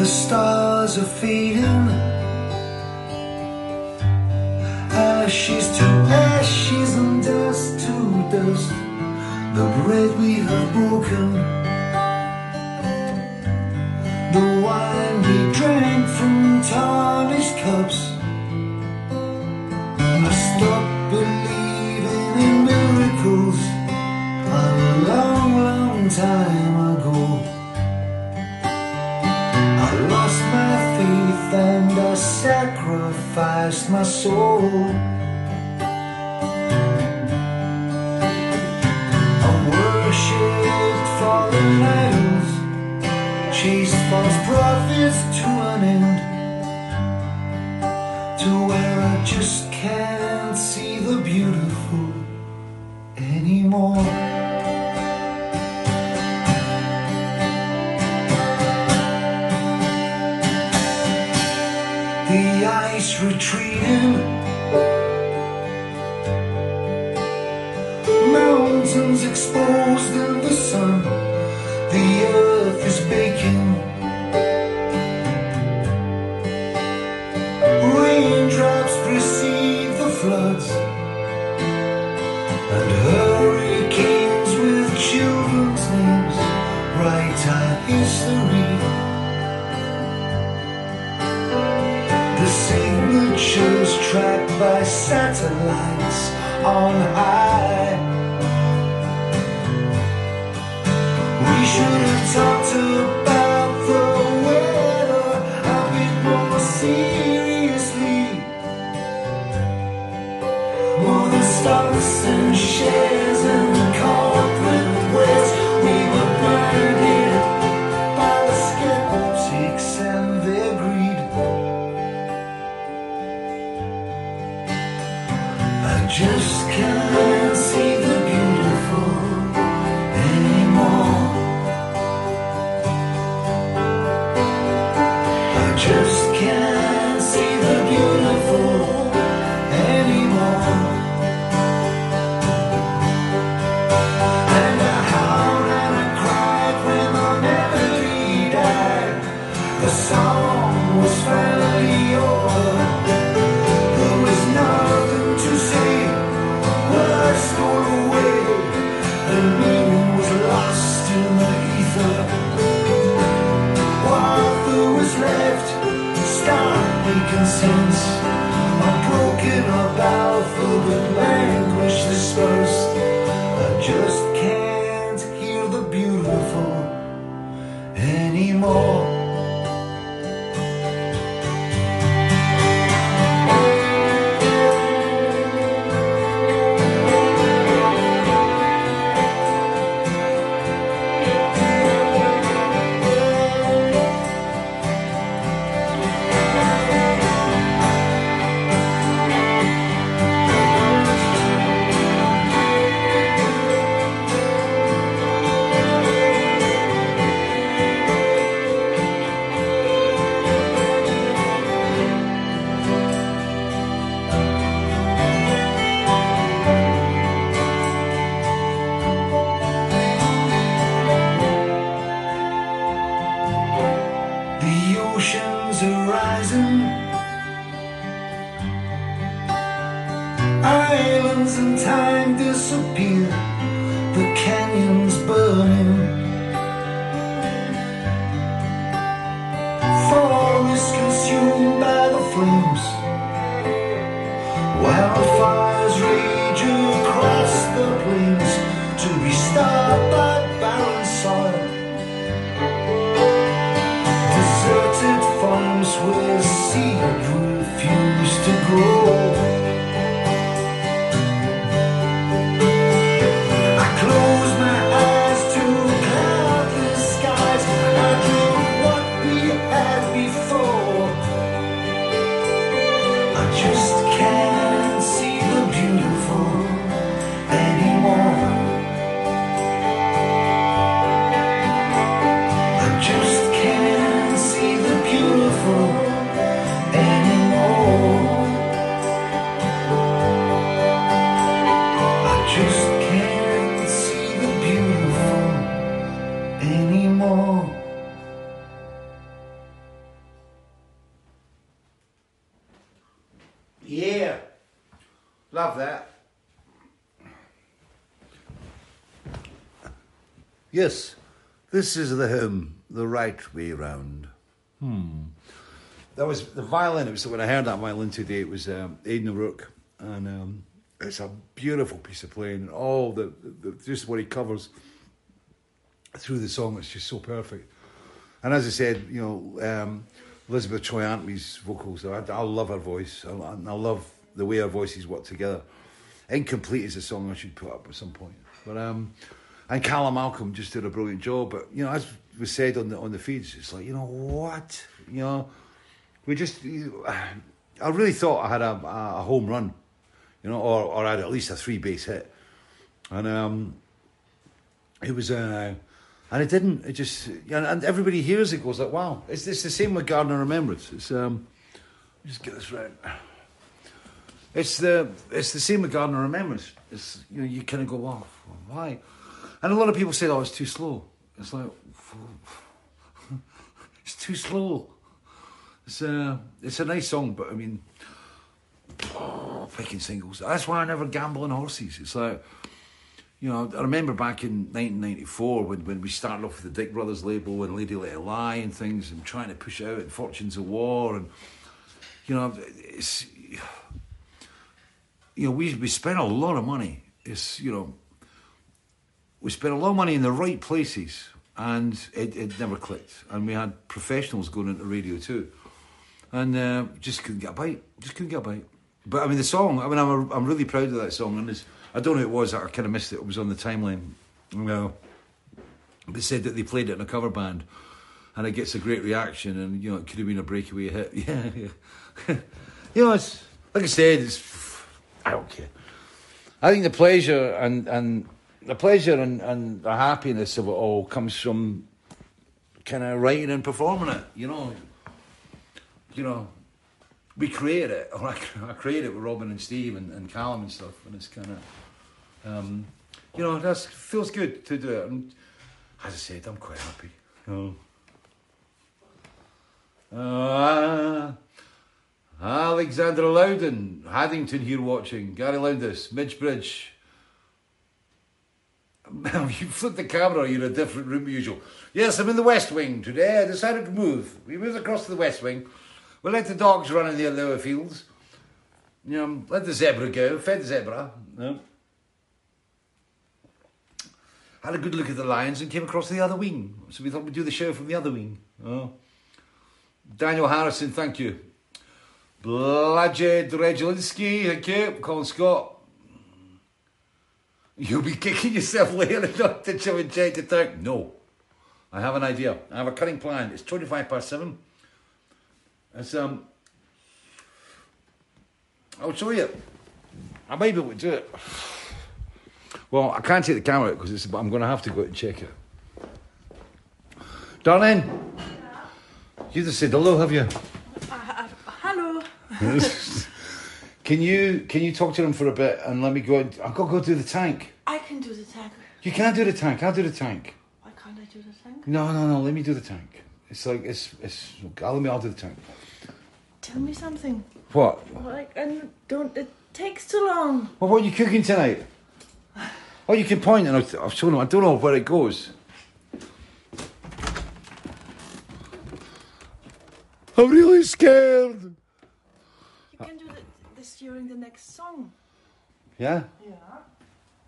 The stars are fading, ashes to ashes and dust to dust. The bread we have broken, the wine we drank from tarnished cups. I stopped believing in miracles a long, long time my faith and I sacrificed my soul. I worshipped fallen idols, chased false prophets to an end, to where I just can't see the beautiful anymore. Retreating. Mountains exposed in the sun, the earth on high. We should have talked about the weather a bit more seriously. More than stocks and shares this is the hymn, the right way round. Hmm. That was the violin. It was when I heard that violin today. It was um, Aidan O'Rourke, and um, it's a beautiful piece of playing. And all the, the just what he covers through the song. It's just so perfect. And as I said, you know, um, Elizabeth Troy Antwi's vocals. I, I love her voice. I, I love the way our voices work together. Incomplete is a song I should put up at some point. But um, and Callum Malcolm just did a brilliant job. But you know, as was said on the on the feeds, it's like you know what, you know, we just. I really thought I had a, a home run, you know, or or had at least a three base hit, and um, it was uh, and it didn't. It just and, and everybody hears it goes like, wow, it's it's the same with Garden of Remembrance. It's um, just get this right. It's the it's the same with Garden of Remembrance. It's you know you kind of go, wow, why? And a lot of people say, oh, it's too slow. It's like it's too slow. It's a it's a nice song, but I mean, picking singles. That's why I never gamble on horses. It's like. You know, I remember back in 1994 when, when we started off with the Dick Brothers label and Lady Let It Lie and things and trying to push out and Fortunes of War and you know, it's you know we we spent a lot of money. It's you know we spent a lot of money in the right places, and it, it never clicked. And we had professionals going into radio too, and uh, just couldn't get a bite. Just couldn't get a bite. But I mean, the song. I mean, I'm I'm really proud of that song, and I don't know who it was. I kind of missed it. It was on the timeline. Well, they said that they played it in a cover band, and it gets a great reaction, and you know it could have been a breakaway hit. Yeah, yeah. you know, it's like I said, it's I don't care. I think the pleasure and and the pleasure and, and the happiness of it all comes from kind of writing and performing it. You know, you know, we create it, or I, I create it with Robin and Steve and, and Callum and stuff, and it's kind of, um, you know, that feels good to do it. And as I said, I'm quite happy. Oh. Uh, Alexander Loudon, Haddington here watching. Gary Loudis, Midgebridge. you flipped the camera, you're in a different room usual. Yes, I'm in the West Wing today. I decided to move. We moved across to the West Wing. We let the dogs run in the lower fields. You know, let the zebra go, fed the zebra. No. Had a good look at the lions and came across to the other wing. So we thought we'd do the show from the other wing. Oh. Daniel Harrison, thank you. Blajed Regelinski, thank you. Colin Scott. You'll be kicking yourself later not to show and check the tank. No. I have an idea. I have a cutting plan. It's 25 past 7. It's, um, I'll show you. I may be able to do it. Well, I can't take the camera out because I'm going to have to go out and check it. Darling, you just said hello, have you? Uh, uh, hello. can you can you talk to them for a bit and let me go? I've got to go do the tank. I can do the tank. You can't do the tank. I'll do the tank. Why can't I do the tank? No, no, no. Let me do the tank. It's like it's it's. I'll let me. I'll do the tank. Tell me something. What? Like, and don't. It takes too long. Well, what are you cooking tonight? Oh, you can point and I'll, I'll show them. I don't know where it goes. I'm really scared. You can do the, this during the next song. Yeah? Yeah.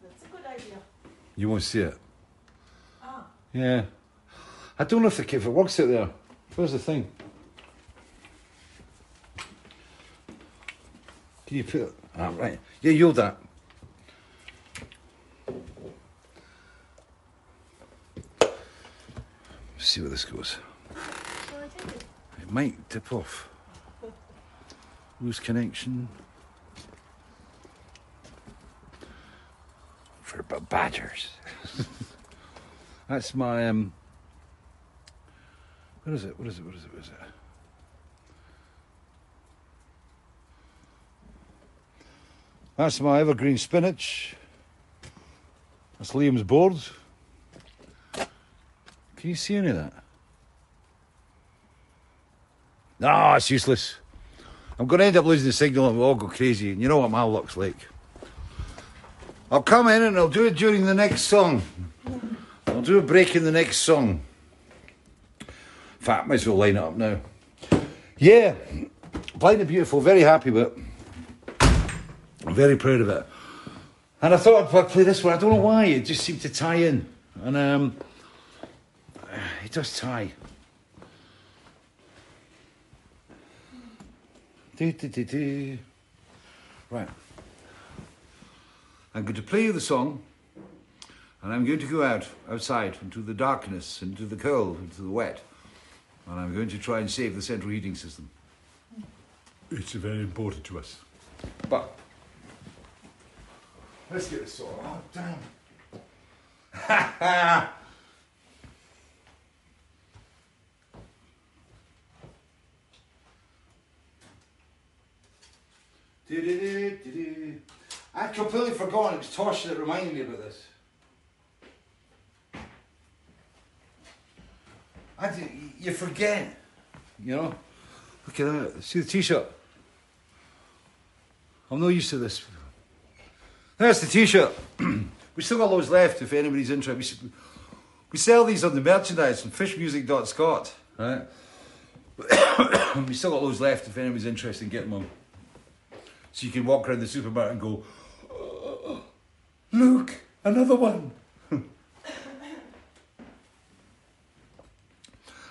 That's a good idea. You won't see it. Ah. Yeah. I don't know if, the, if it works out there. Where's the thing? Can you put it? Ah, right. Yeah, you hold that. See where this goes. Shall I take it? It might tip off. Lose connection. For b- badgers. That's my um. What is it? What is it? What is it? What is it? That's my evergreen spinach. That's Liam's board. Can you see any of that? No, it's useless. I'm going to end up losing the signal and we'll all go crazy. And you know what my luck's like. I'll come in and I'll do it during the next song. I'll do a break in the next song. In fact, might as well line it up now. Yeah, Blind and Beautiful, very happy with it. I'm very proud of it. And I thought I'd play this one. I don't know why, it just seemed to tie in. And um, it does tie. Do, do, do, do. Right. I'm going to play you the song, and I'm going to go out outside into the darkness, into the cold, into the wet, and I'm going to try and save the central heating system. It's very important to us. But let's get this sorted. Oh damn! Do-do-do-do-do. I'd completely forgotten. It was Tosh that reminded me about this. I d- you forget, you know. Look at that. See the t-shirt. I'm not used to this. There's the t-shirt. we still got loads left if anybody's interested. We, s- we sell these on the merchandise on fishmusic.scot, right? we still got loads left if anyone's interested in getting them, So you can walk around the supermarket and go, "Uh, look, another one.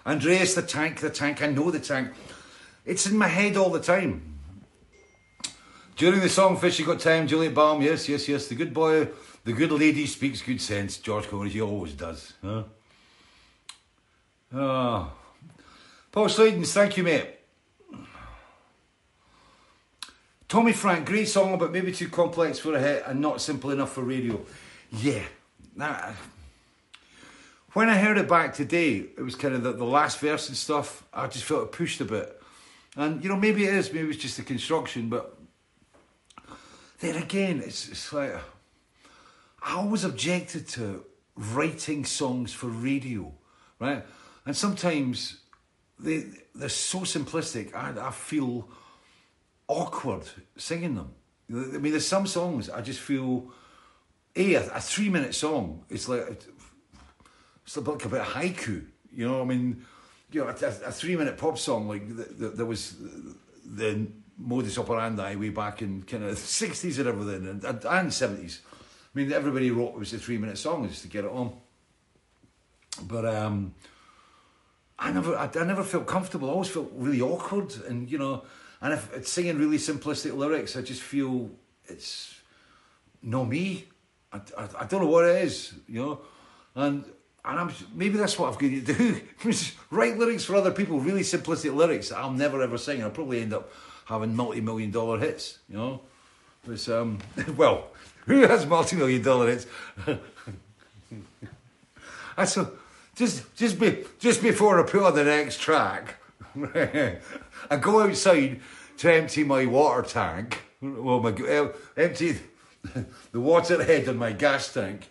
Andreas, the tank, the tank, I know the tank. It's in my head all the time. During the song You Got Time, Juliet Baum, yes, yes, yes, the good boy, the good lady speaks good sense. George Connery, he always does. Huh? Ah. Paul Slidens, thank you, mate. Tommy Frank, great song, but maybe too complex for a hit and not simple enough for radio. Yeah. Nah. When I heard it back today, it was kind of the, the last verse and stuff. I just felt it pushed a bit. And, you know, maybe it is, maybe it's just the construction, but then again, it's, it's like I always objected to writing songs for radio, right? And sometimes they they're so simplistic. I, I feel awkward singing them. I mean, there's some songs I just feel. A, a, three minute song. It's like it's like a bit of haiku. You know, I mean, you know, a, a three minute pop song like th th there was the modus operandi way back in kind of the sixties and everything, and and seventies. I mean, everybody wrote it was a three minute song just to get it on. But um, I never, I, I never felt comfortable. I always felt really awkward, and you know, and if it's singing really simplistic lyrics, I just feel it's no me. I, I, I don't know what it is, you know, and and I'm maybe that's what I've got to do. Write lyrics for other people, really simplistic lyrics that I'll never ever sing. I'll probably end up having multi-million dollar hits, you know. But um, well, who has multi-million dollar hits? I so just just be just before I put on the next track, I go outside to empty my water tank. Well, my uh, empty the water head on my gas tank.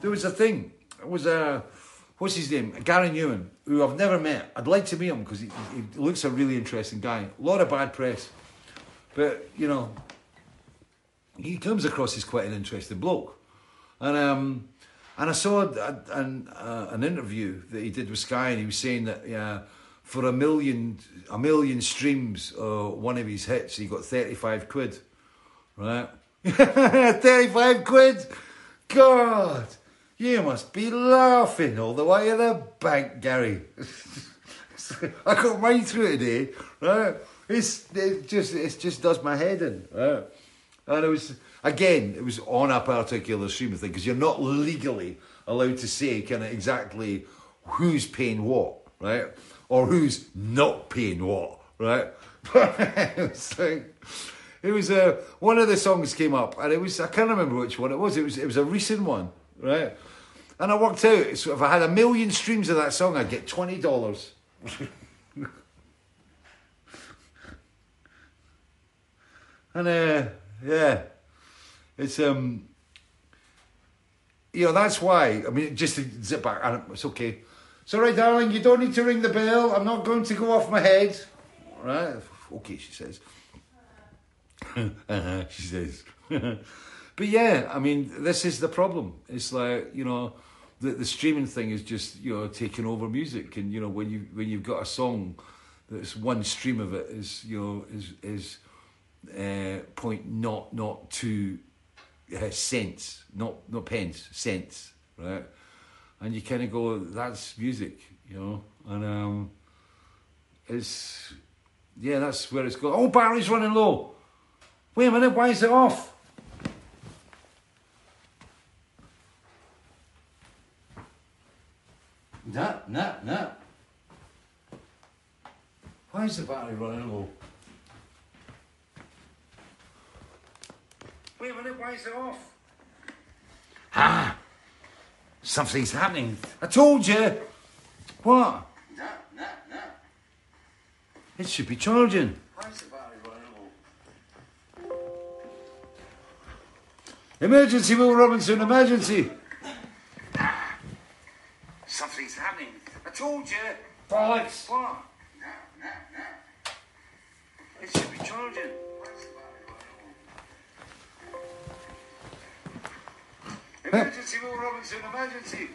There was a thing. It was a what's his name? Gary Numan, who I've never met. I'd like to meet him because he, he looks a really interesting guy. A lot of bad press, but you know, he comes across as quite an interesting bloke. And um, and I saw a, an uh, an interview that he did with Sky, and he was saying that yeah, for a million a million streams, uh, one of his hits, he got thirty five quid, right? thirty five quid, God. You must be laughing all the way to the bank, Gary. I got mine through today, right? It's it just it just does my head in, right? And it was again, it was on a particular stream thing because you're not legally allowed to say kind of exactly who's paying what, right? Or who's not paying what, right? it was like it was uh, one of the songs came up, and it was I can't remember which one it was. It was it was a recent one, right? And I worked out so if I had a million streams of that song, I'd get twenty dollars. and uh, yeah, it's um, you know that's why. I mean, just to zip back, and it's okay. Right, darling. You don't need to ring the bell. I'm not going to go off my head. All right? Okay, she says. she says. but yeah, I mean, this is the problem. It's like you know, the the streaming thing is just you know taking over music, and you know when you when you've got a song that's one stream of it is you know is is uh, point not not two uh, cents, not not pence, cents, right? And you kind of go, that's music, you know, and um, it's yeah, that's where it's going. Oh, battery's running low. Wait a minute, why is it off? No, no, no. Why is the battery running low? Wait a minute, why is it off? Ah, something's happening. I told you. What? No, no, no. It should be charging. Why is the battery running low? Emergency, Will Robinson, emergency. Something's happening. I told you. Bollocks. What? No, no, no. It should be charging. Emergency, Will Robinson, emergency.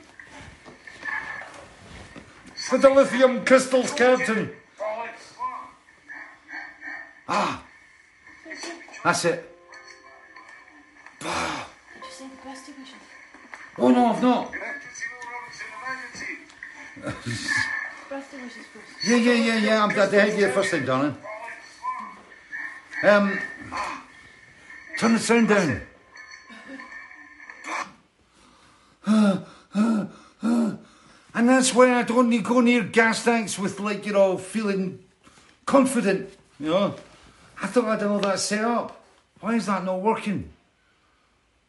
For the lithium crystals, Captain. Ah, that's it. Did you say the birthday wishes? Oh no, I've not. Yeah, yeah, yeah, yeah. I'm glad to have you first thing, darling. Um, turn the sound down. And that's why I don't need go near gas tanks with like you know feeling confident. You know, I thought I'd all that set up. Why is that not working?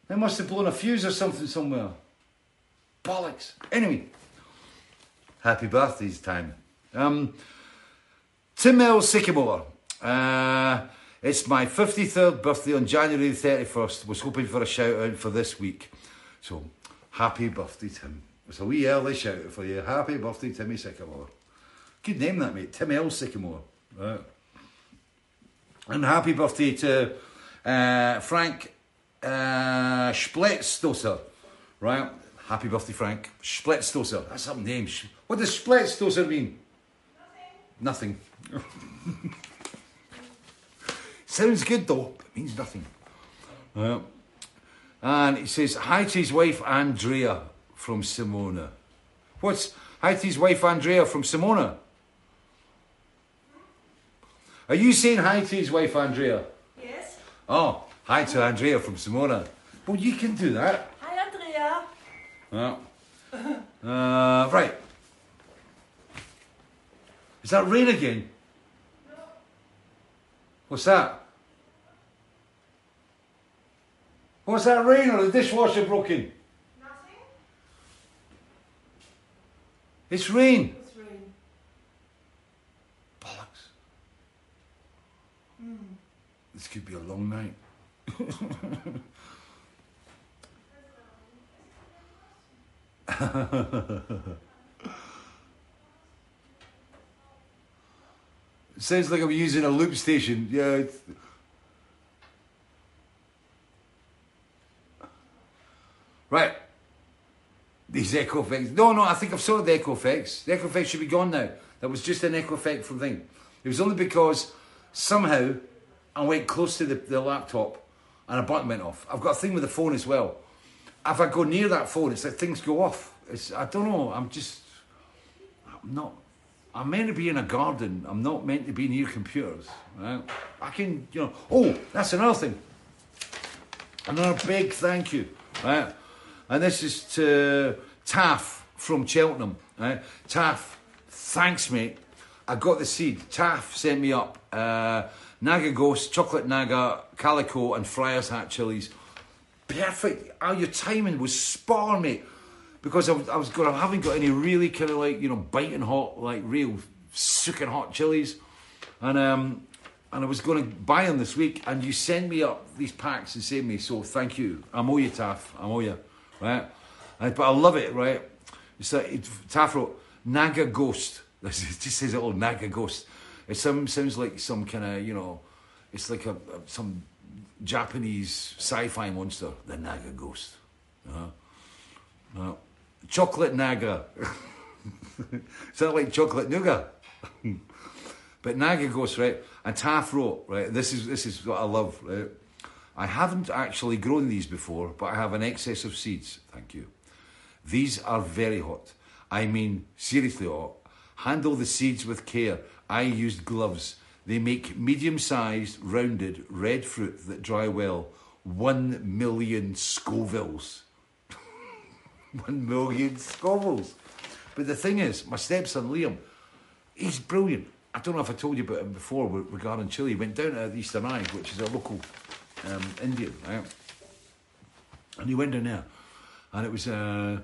They must have blown a fuse or something somewhere. Bollocks. Anyway, happy birthdays time. Um, Tim L. Sycamore. Uh, it's my 53rd birthday on January the 31st. Was hoping for a shout out for this week. So, happy birthday, Tim. It's a wee early shout out for you. Happy birthday, Timmy Sycamore. Good name that, mate. Tim L. Sycamore. Right. And happy birthday to uh, Frank uh, Splitzstoser. Right? Happy birthday, Frank. Splitzstoser. That's some name. What does Splitzstoser mean? Nothing. Sounds good though, but means nothing. Yeah. And he says, hi to his wife Andrea from Simona. What's hi to his wife Andrea from Simona? Are you saying hi to his wife Andrea? Yes. Oh, hi to Andrea from Simona. Well, you can do that. Hi, Andrea. Yeah. Uh, right. Is that rain again? No. What's that? What's that rain or the dishwasher broken? Nothing? It's rain. It's rain. Bollocks. Hmm. This could be a long night. It sounds like I'm using a loop station. Yeah. Right. These echo effects. No, no, I think I've sorted the echo effects. The echo effects should be gone now. That was just an echo effect from thing. It was only because somehow I went close to the, the laptop and a button went off. I've got a thing with the phone as well. If I go near that phone, it's like things go off. It's I don't know. I'm just I'm not. I'm meant to be in a garden. I'm not meant to be near computers. Right? I can, you know. Oh, that's another thing. Another big thank you. Right? And this is to Taff from Cheltenham. Right? Taff, thanks, mate. I got the seed. Taff sent me up uh, Naga Ghost, Chocolate Naga, Calico, and Friar's Hat chilies. Perfect. Oh, your timing was spot on, mate. Because I was, I was going, I haven't got any really kind of like, you know, biting hot, like real sucking hot chilies. And um, and I was going to buy them this week, and you send me up these packs and send me. So thank you. I'm owe you, Taff. I'm owe you, right? And, but I love it, right? It's like it, wrote Naga Ghost. It just says it all Naga Ghost. It some sounds like some kind of you know, it's like a, a some Japanese sci-fi monster, the Naga Ghost. Uh, uh, chocolate Naga. Sound like chocolate nougat. But Naga Ghost, right? And Taff wrote, right? This is this is what I love, right? I haven't actually grown these before, but I have an excess of seeds. Thank you. These are very hot. I mean, seriously hot. Handle the seeds with care. I used gloves. They make medium-sized, rounded, red fruit that dry well. One million Scovilles. One million Scovilles. But the thing is, my stepson Liam, he's brilliant. I don't know if I told you about him before regarding Chile. He went down to Eastern Eye, which is a local um, Indian, right? And he went down there, and it was uh,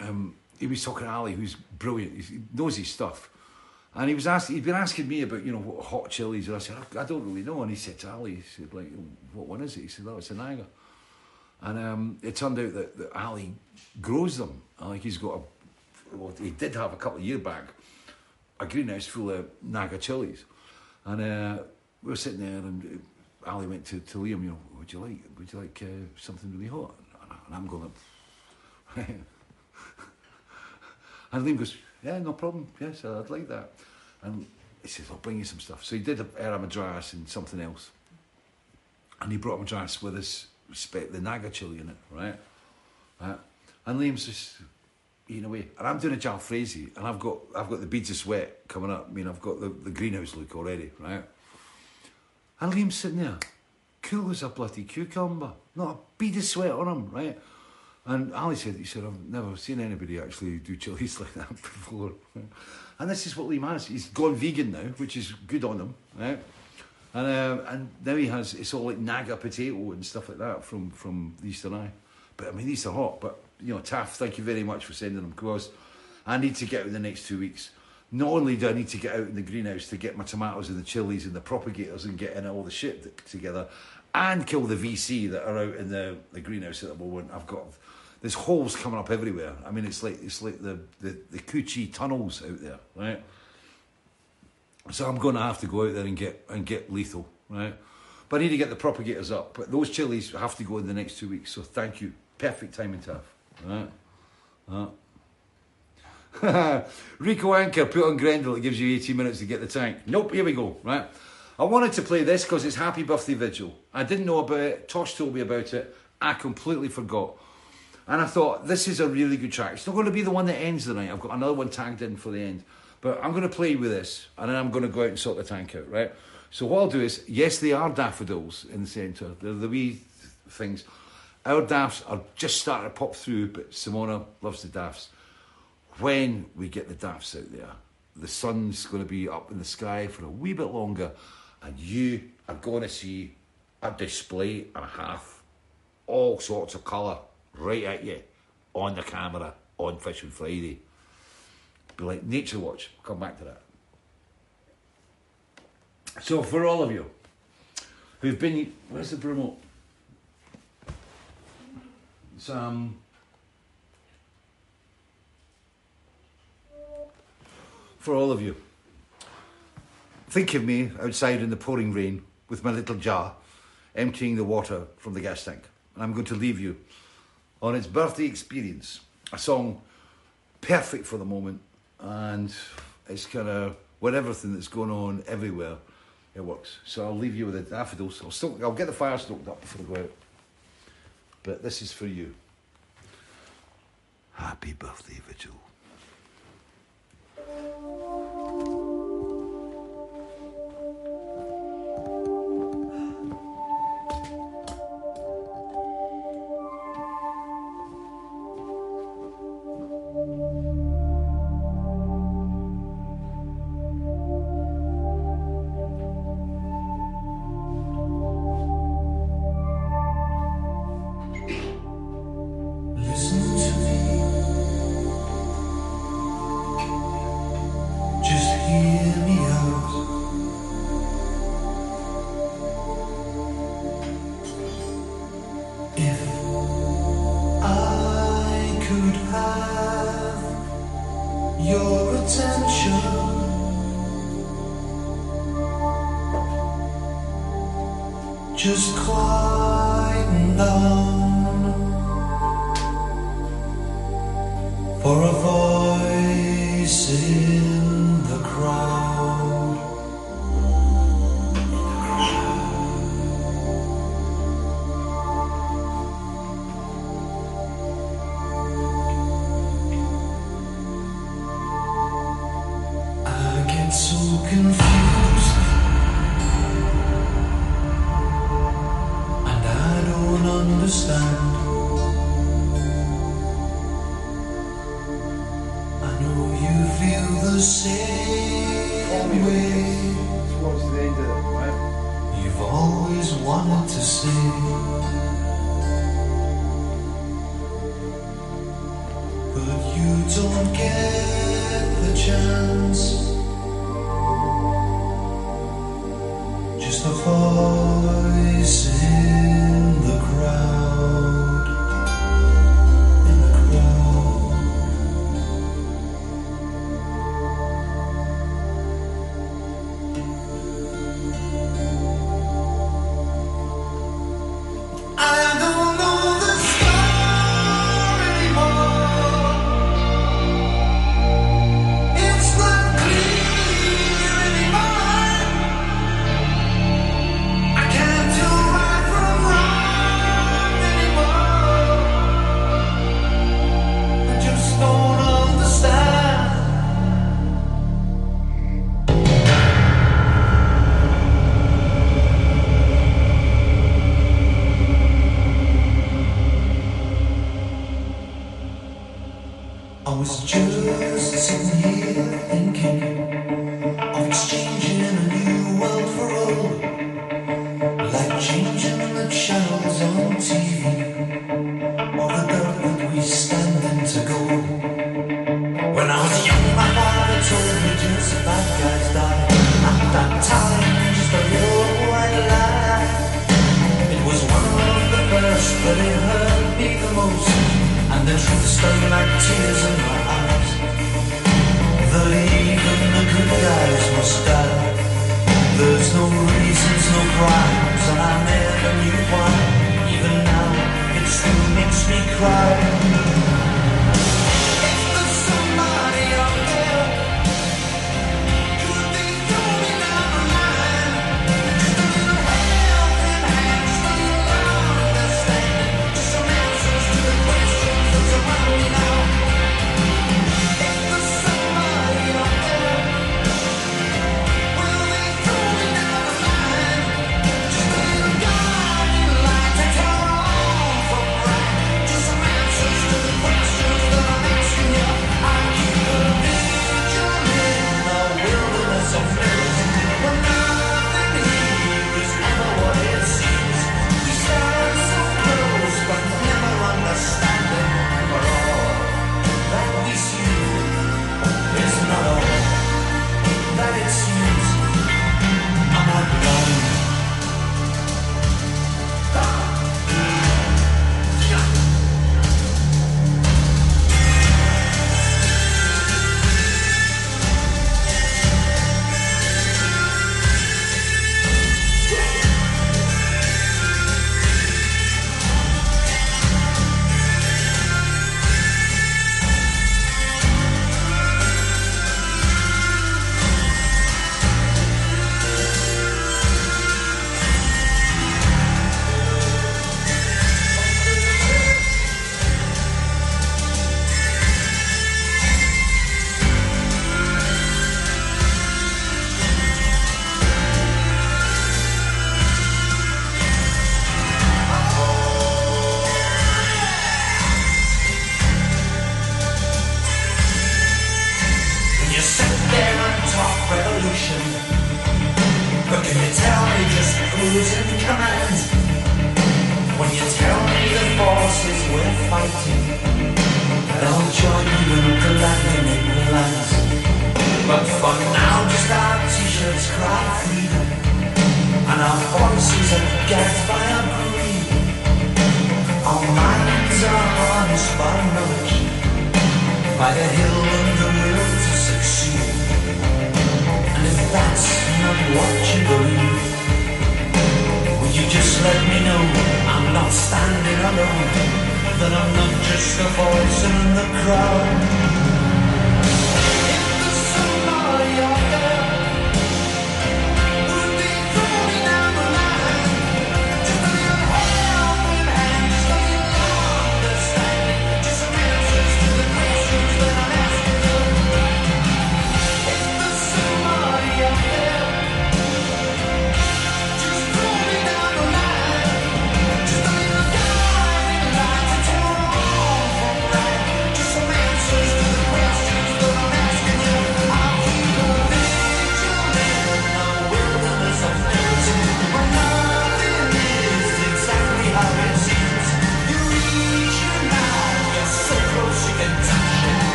um, he was talking to Ali, who's brilliant. He knows his stuff, and he was asking. He'd been asking me about you know what hot chilies, and I said I, don't really know. And he said to Ali, he said like, what one is it? He said, oh, it's a Naga. And um, it turned out that, that Ali grows them. Like he's got a, well, he did have a couple of years back, a greenhouse full of Naga chilies. And uh, we were sitting there and Ali went to, to Liam, you know, would you like, would you like uh, something really hot? And I'm going, and Liam goes, yeah, no problem, yes, I'd like that. And he says, I'll bring you some stuff. So he did a Era Madras and something else. And he brought Madras with his respect, the Naga chili in it, right? And Liam's just eating away. And I'm doing a jalfrezi and I've got I've got the beads of sweat coming up. I mean, I've got the, the greenhouse look already, right? And Liam's sitting there, cool as a bloody cucumber, not a bead of sweat on him, right? And Ali said, he said, I've never seen anybody actually do chilies like that before. And this is what Liam has. He's gone vegan now, which is good on him, right? And um, and now he has it's all like naga potato and stuff like that from from Eastern Eye. But I mean these are hot. But you know, Taff, thank you very much for sending them because I need to get out the next two weeks. Not only do I need to get out in the greenhouse to get my tomatoes and the chilies and the propagators and get in all the shit together, and kill the VC that are out in the, the greenhouse at the moment. I've got there's holes coming up everywhere. I mean, it's like it's like the the, the Cu Chi tunnels out there, right? So I'm going to have to go out there and get and get lethal, right? But I need to get the propagators up. But those chilies have to go in the next two weeks. So thank you, perfect timing, Taff. Right? Right. Rico Anchor put on Grendel. It gives you 18 minutes to get the tank. Nope. Here we go. Right. I wanted to play this because it's Happy Birthday Vigil. I didn't know about it. Tosh told me about it. I completely forgot. And I thought, this is a really good track. It's not going to be the one that ends the night. I've got another one tagged in for the end. But I'm going to play with this, and then I'm going to go out and sort the tank out, right? So what I'll do is, yes, they are daffodils in the centre. They're the wee things. Our daffs are just starting to pop through, but Simona loves the daffs. When we get the daffs out there, the sun's going to be up in the sky for a wee bit longer, and you are going to see a display and a half, all sorts of colour, right at you, on the camera, on Fishing Friday. Be like Nature Watch. I'll come back to that. So for all of you who've been, where's the promote? It's um. For all of you, think of me outside in the pouring rain with my little jar, emptying the water from the gas tank. And I'm going to leave you on its birthday experience, a song perfect for the moment, and it's kind of with everything that's going on everywhere, it works. So I'll leave you with the daffodils. I'll still, I'll get the fire stoked up before I go out. But this is for you. Happy birthday, Vigil. Thank you. I was just sitting here thinking. stung like tears in my eyes. The even the good guys must die. There's no reasons, no crimes, and I never knew why. Even now, it still makes me cry.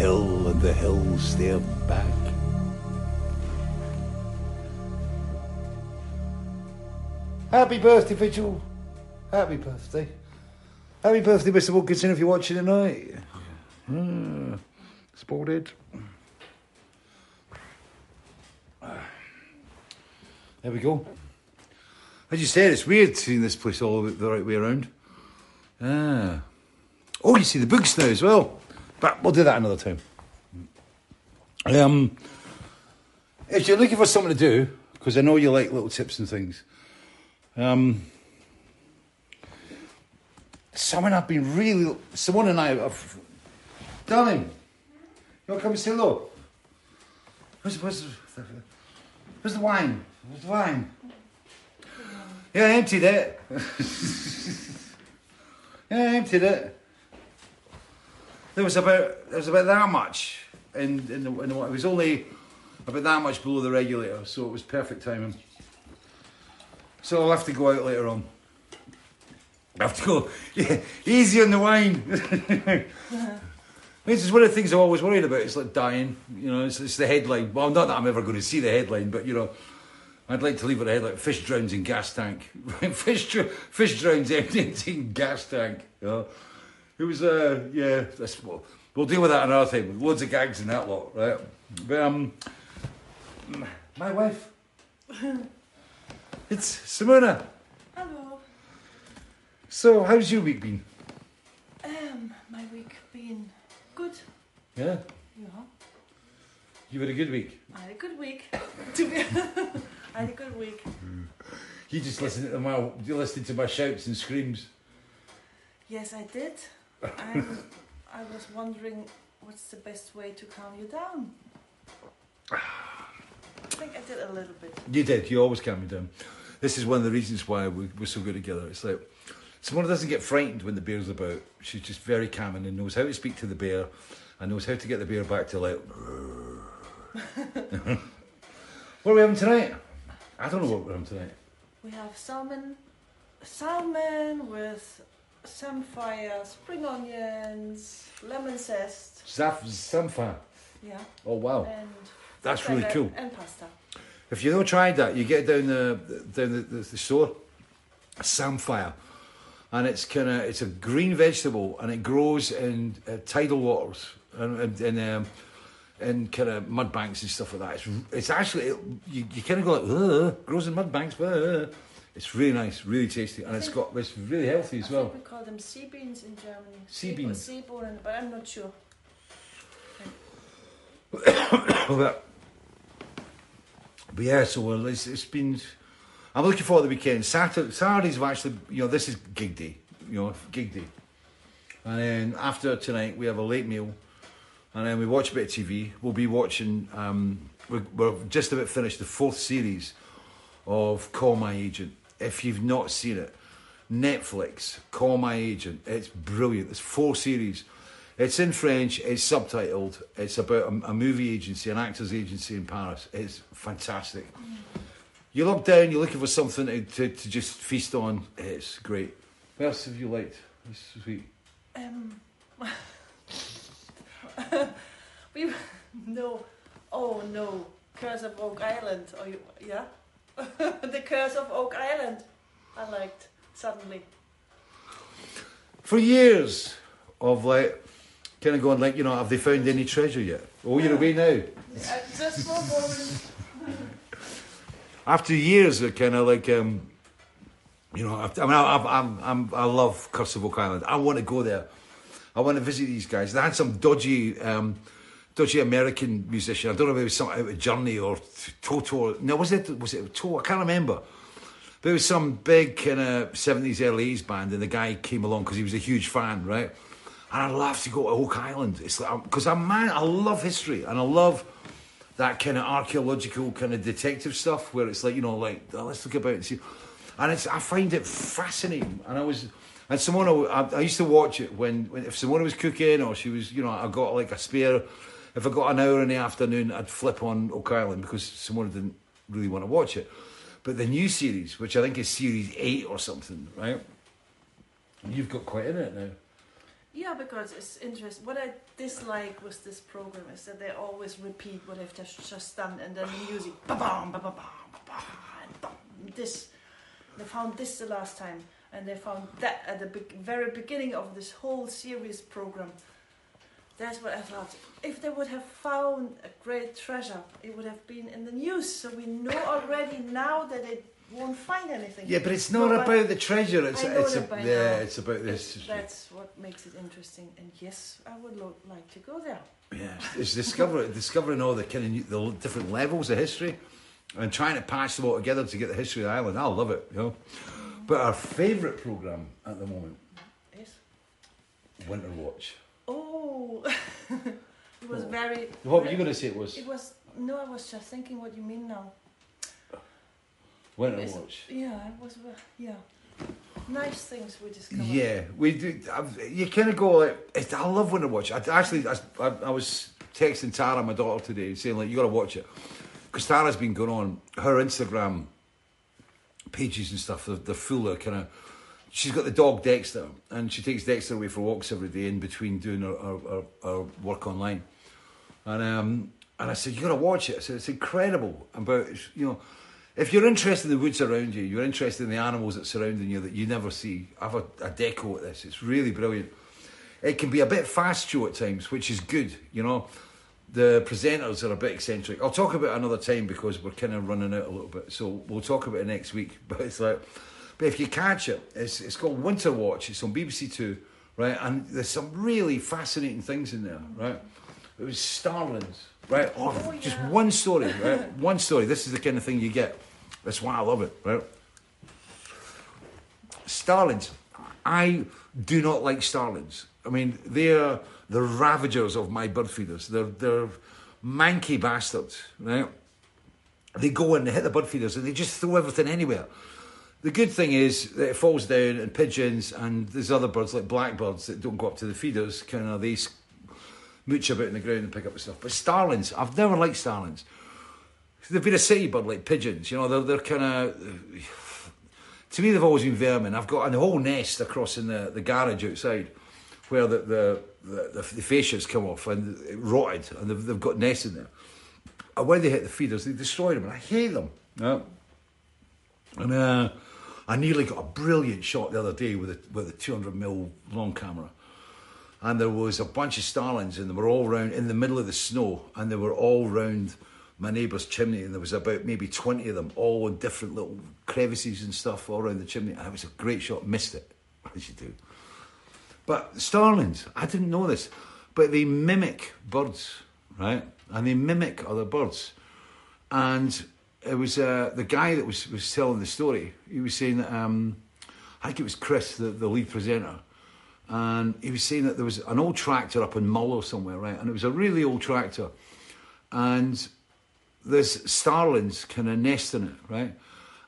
Hill, and the hill stared back. Happy birthday, Vigil. Happy birthday. Happy birthday, Mr. Wilkinson, if you're watching tonight. Mm, spotted. There we go. As you said, it's weird seeing this place all the right way around. Ah. Oh, you see the books now as well. But we'll do that another time. Um, if you're looking for something to do, because I know you like little tips and things, um, someone I've been really, someone and I have, darling, you want to come and say hello? Where's, where's, where's the wine? Where's the wine? Yeah, I emptied it. yeah, I emptied it. There was about there was about that much, in in the, in the it was only about that much below the regulator, so it was perfect timing. So I'll have to go out later on. I have to go yeah, easy on the wine. this is one of the things I'm always worried about. It's like dying, you know. It's, it's the headline. Well, not that I'm ever going to see the headline, but you know, I'd like to leave it a headline: fish drowns in gas tank. fish fish drowns emptying gas tank. You know? It was uh yeah. That's we'll, we'll deal with that another time. Loads of gags in that lot, right? But um, my wife. It's Simona. Hello. So, how's your week been? Um, my week been good. Yeah, Yeah. you had a good week. I had a good week. I had a good week. You just listened to my, you listened to my shouts and screams. Yes, I did. And I was wondering what's the best way to calm you down. I think I did a little bit. You did. You always calm me down. This is one of the reasons why we, we're so good together. It's like someone doesn't get frightened when the bear's about. She's just very calming and knows how to speak to the bear, and knows how to get the bear back to like. what are we having tonight? I don't know what we're having tonight. We have salmon, salmon with samphire, spring onions, lemon zest. Zaf Samfa. Yeah. Oh wow. And That's really cool. And pasta. If you've not tried that, you get down the down the, the, the store, samphire, and it's kind of it's a green vegetable and it grows in uh, tidal waters and and, and um, in kind of mud banks and stuff like that. It's it's actually you, you kind of go like Ugh, grows in mud banks, but it's really nice, really tasty, and it's got it's really healthy I as well. think we call them sea beans in Germany. Sea beans. Sea bean, but I'm not sure. but, but yeah, so well, it's, it's been. I'm looking forward to the weekend. Saturday, Saturdays have actually, you know, this is gig day, you know, gig day. And then after tonight, we have a late meal, and then we watch a bit of TV. We'll be watching. Um, we're, we're just about finished the fourth series of Call My Agent. If you've not seen it, Netflix, Call My Agent. It's brilliant. There's four series. It's in French. It's subtitled. It's about a, a movie agency, an actors agency in Paris. It's fantastic. You look down. You're looking for something to, to, to just feast on. It's great. What else have you liked this week? Um, we no, oh no, Curse of Oak Island. You, yeah, the Curse of Oak Island. I liked suddenly. For years of like, kind of going like, you know, have they found any treasure yet? Oh, you're away now. Just for boring. after years of kind of like um you know I mean I, I, I'm, I'm I love Curse of Oak Island I want to go there I want to visit these guys they had some dodgy um dodgy American musician I don't know if it was something uh, out of Journey or Toto no was it was it Toto I can't remember There was some big kind of 70s, early 80s band, and the guy came along because he was a huge fan, right? And I'd love to go to Oak Island. It's like, um, because I'm man, I love history and I love that kind of archaeological kind of detective stuff where it's like, you know, like, oh, let's look about it and see. And it's, I find it fascinating. And I was, and Simona, I, I used to watch it when, when, if Simona was cooking or she was, you know, I got like a spare, if I got an hour in the afternoon, I'd flip on Oak Island because Simona didn't really want to watch it. But the new series, which I think is series eight or something, right? You've got quite in it now. Yeah, because it's interesting. What I dislike with this program is that they always repeat what they've just, done, and then the music, ba bam, ba ba bam, ba bam, this. They found this the last time, and they found that at the be- very beginning of this whole series program. That's what I thought. If they would have found a great treasure, it would have been in the news, so we know already now that it won't find anything. Yeah, but it's not No, about the treasure. It's, it's a, yeah, now. it's about this. That's what makes it interesting, and yes, I would lo- like to go there. Yeah, it's discovering discovering all the kind of new, the different levels of history, and trying to patch them all together to get the history of the island. I love it, you know. But our favourite program at the moment, is Winter Watch. Oh, it was Oh. very. What were you going to say? It was It was no. I was just thinking what you mean now. Winter It's- Watch. Yeah, it was. uh, Yeah, nice things we discovered. Yeah, we do. I've, you kind of go like, I love Winter Watch. I actually, I, I, I was texting Tara, my daughter, today, saying like, you got to watch it because Tara's been going on her Instagram pages and stuff. They're, they're full of kind of. She's got the dog Dexter, and she takes Dexter away for walks every day in between doing her, her, her, her work online. And um, and I said, you got to watch it. I said, it's incredible about you know, if you're interested in the woods around you, you're interested in the animals that surrounding you that you never see. I have a, a deco at this. It's really brilliant. It can be a bit fast show at times, which is good. You know, the presenters are a bit eccentric. I'll talk about another time because we're kind of running out a little bit. So we'll talk about it next week. But it's like, but if you catch it, it's it's called Winter Watch. It's on BBC Two, right? And there's some really fascinating things in there, right? It was starlings, right? Oh, Oh, just yeah. one story, right? one story. This is the kind of thing you get. That's why I love it, right? Starlings. I do not like starlings. I mean, they're the ravagers of my bird feeders. They're they're manky bastards, right? They go and they hit the bird feeders and they just throw everything anywhere. The good thing is that it falls down and pigeons and there's other birds like blackbirds that don't go up to the feeders, kind of they mooch about in the ground and pick up the stuff. But starlings, I've never liked starlings. They've been a city bird like pigeons, you know, they're, they're kind of. To me, they've always been vermin. I've got a whole nest across in the, the garage outside where the, the, the, the, the fascias come off and it rotted and they've, they've got nests in there. And when they hit the feeders, they destroy them and I hate them. Yeah. And uh, I nearly got a brilliant shot the other day with a, with a 200 mil long camera. And there was a bunch of starlings, and they were all round in the middle of the snow, and they were all round my neighbour's chimney, and there was about maybe 20 of them, all in different little crevices and stuff all around the chimney. And it was a great shot, missed it, as you do. But starlings, I didn't know this, but they mimic birds, right? And they mimic other birds. And it was uh, the guy that was, was telling the story. He was saying that, um, I think it was Chris, the, the lead presenter. And he was saying that there was an old tractor up in Mull or somewhere, right? And it was a really old tractor. And there's starlings kind of nest in it, right?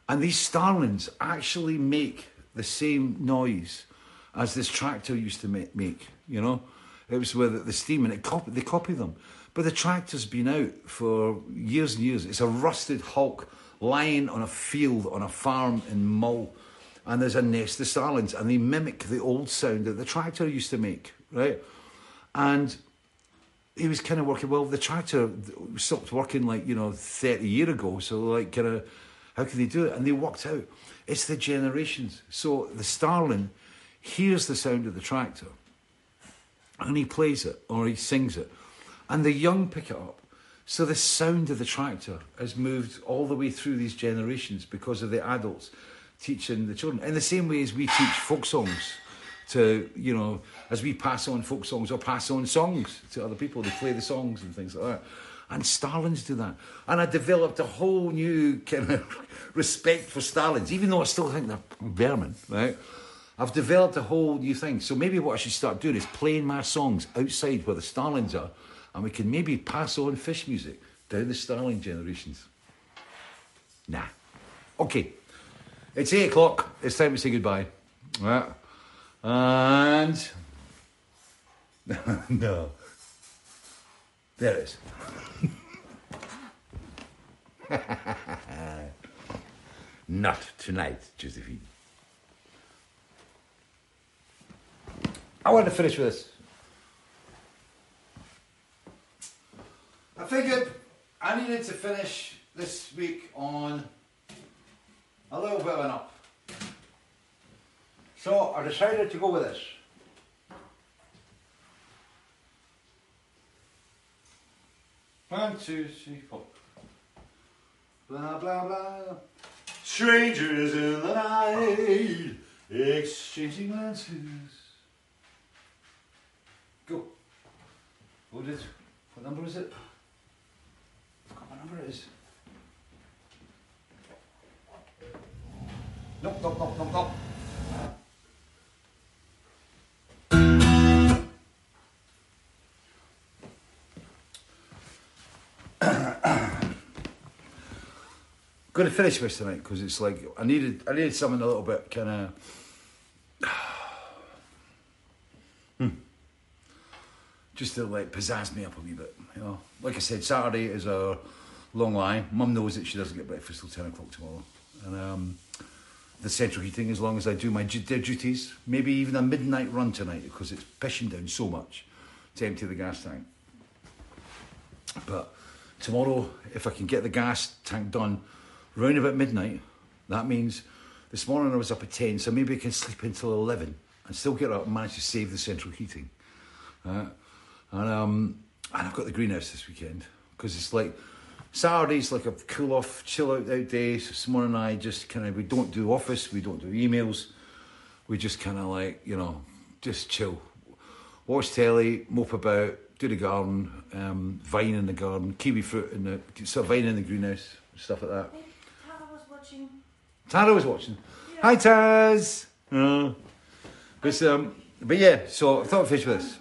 And these starlings actually make the same noise as this tractor used to make, make you know? It was with the steam and it copy, they copy them. But the tractor's been out for years and years. It's a rusted hulk lying on a field on a farm in Mull. And there's a nest of starlings and they mimic the old sound that the tractor used to make, right? And he was kind of working well the tractor stopped working like you know 30 year ago so like kind of how can they do it and they worked out it's the generations so the starling hears the sound of the tractor and he plays it or he sings it and the young pick it up so the sound of the tractor has moved all the way through these generations because of the adults teaching the children in the same way as we teach folk songs to you know as we pass on folk songs or pass on songs to other people they play the songs and things like that And Starlings do that. And I developed a whole new kind of respect for Starlings, even though I still think they're vermin, right? I've developed a whole new thing. So maybe what I should start doing is playing my songs outside where the Starlings are, and we can maybe pass on fish music down the Starling generations. Nah. Okay. It's eight o'clock. It's time to say goodbye. Right. And no. There it is. Not tonight, Josephine. I want to finish with this. I figured I needed to finish this week on a little bit of an up. So I decided to go with this. One, two, three, four. Blah, blah, blah. Strangers in the night, exchanging glances. Go. What is, what number is it? Number is. Nope, nope, nope, nope, nope. Going to finish this tonight because it's like I needed I needed something a little bit kind of hmm. just to like pizzazz me up a wee bit. You know, like I said, Saturday is a long lie. Mum knows that she doesn't get breakfast till ten o'clock tomorrow, and um, the central heating as long as I do my their duties. Maybe even a midnight run tonight because it's pissing down so much to empty the gas tank. But tomorrow, if I can get the gas tank done round about midnight, that means this morning I was up at 10, so maybe I can sleep until 11 and still get up and manage to save the central heating. Uh, and, um, and I've got the greenhouse this weekend because it's like Saturday's like a cool off, chill out out day. So Simone and I just kind of, we don't do office, we don't do emails. We just kind of like, you know, just chill. Watch telly, mope about, do the garden, um, vine in the garden, kiwi fruit in the, sort of vine in the greenhouse, stuff like that. Tara was watching. Tara was watching. Hi, Taz. Uh, but, um, but yeah, so I thought I'd finish with this.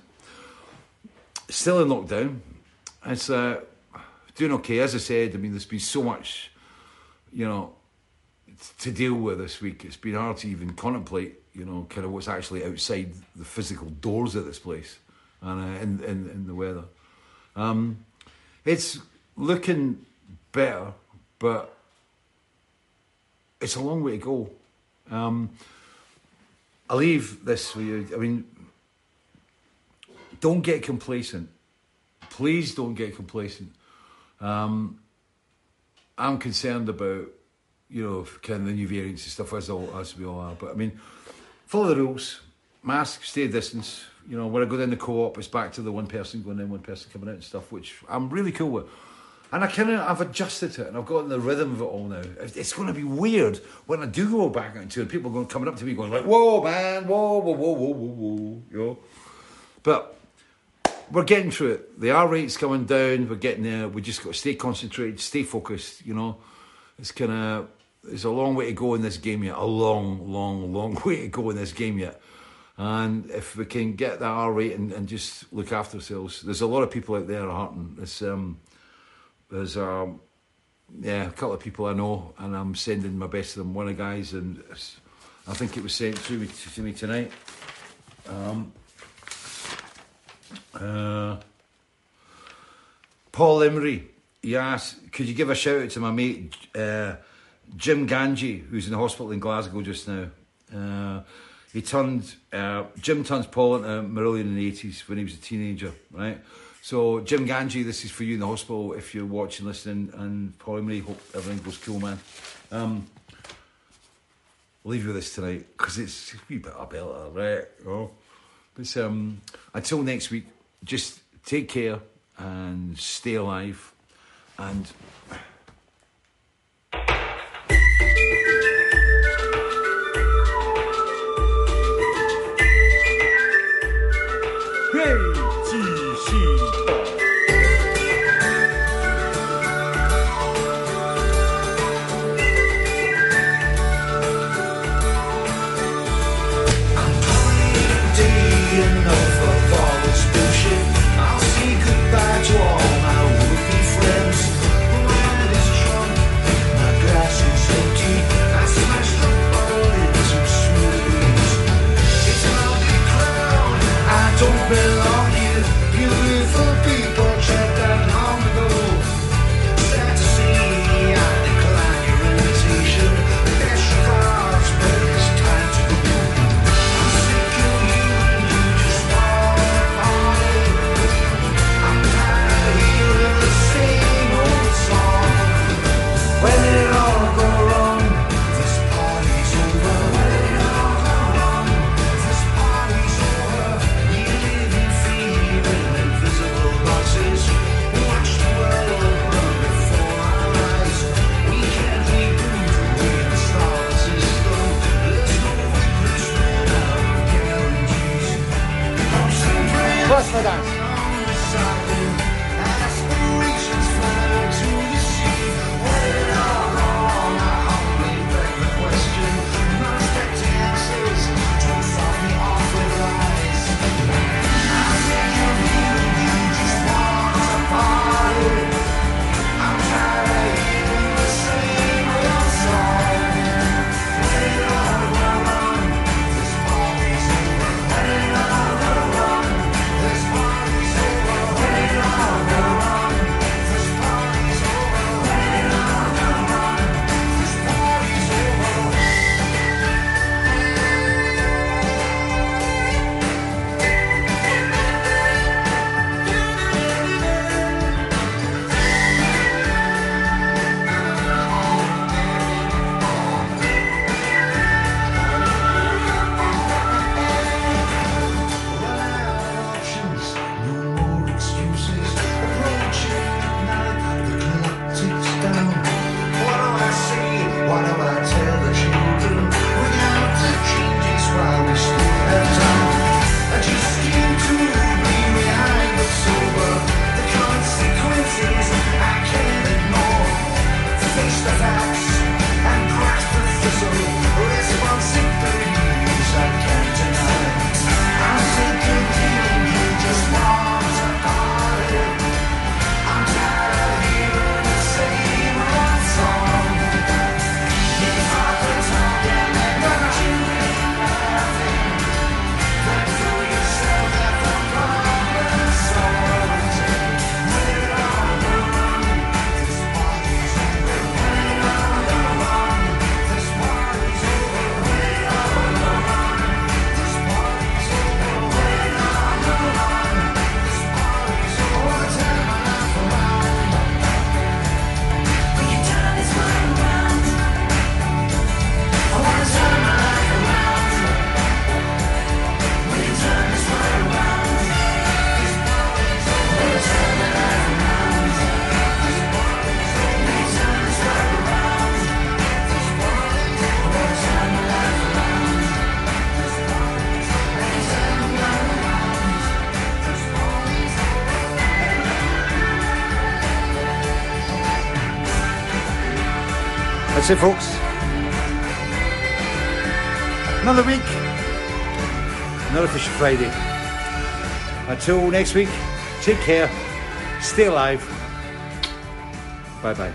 Still in lockdown. It's uh, doing okay. As I said, I mean, there's been so much, you know, to deal with this week. It's been hard to even contemplate, you know, kind of what's actually outside the physical doors of this place and uh, in, in, in the weather. Um, it's looking better, but it's a long way to go. Um, I leave this with you. I mean, don't get complacent. Please don't get complacent. Um, I'm concerned about, you know, kind of the new variants and stuff as all as we all are. But I mean, follow the rules. Mask, stay distance. You know, when I go down the co-op, it's back to the one person going in, one person coming out and stuff, which I'm really cool with. And I kind of, I've adjusted to it and I've gotten the rhythm of it all now. It's going to be weird when I do go back into it. People are going coming up to me going like, "Whoa, man! Whoa, whoa, whoa, whoa, whoa, whoa!" You know. But we're getting through it. The R rate's coming down. We're getting there. We just got to stay concentrated, stay focused. You know, it's kind of there's a long way to go in this game yet. A long, long, long way to go in this game yet. And if we can get that R rate and, and just look after ourselves, there's a lot of people out there hurting. It's um, there's um, yeah, a couple of people I know, and I'm sending my best to them. One of the guys, and I think it was sent through me, to me tonight. Um, uh, Paul Emery, he asked, could you give a shout out to my mate uh, Jim Ganji, who's in the hospital in Glasgow just now? Uh, he turned, uh, Jim turns Paul into Marillion in the 80s when he was a teenager, right? So, Jim Ganji, this is for you in the hospital if you're watching, listening, and Paul Emery, hope everything goes cool, man. Um, leave you with this tonight because it's a wee bit of a belter, right? You know? Um, until next week, just take care and stay alive. And That's it, folks. Another week, another Fisher Friday. Until next week, take care, stay alive. Bye bye.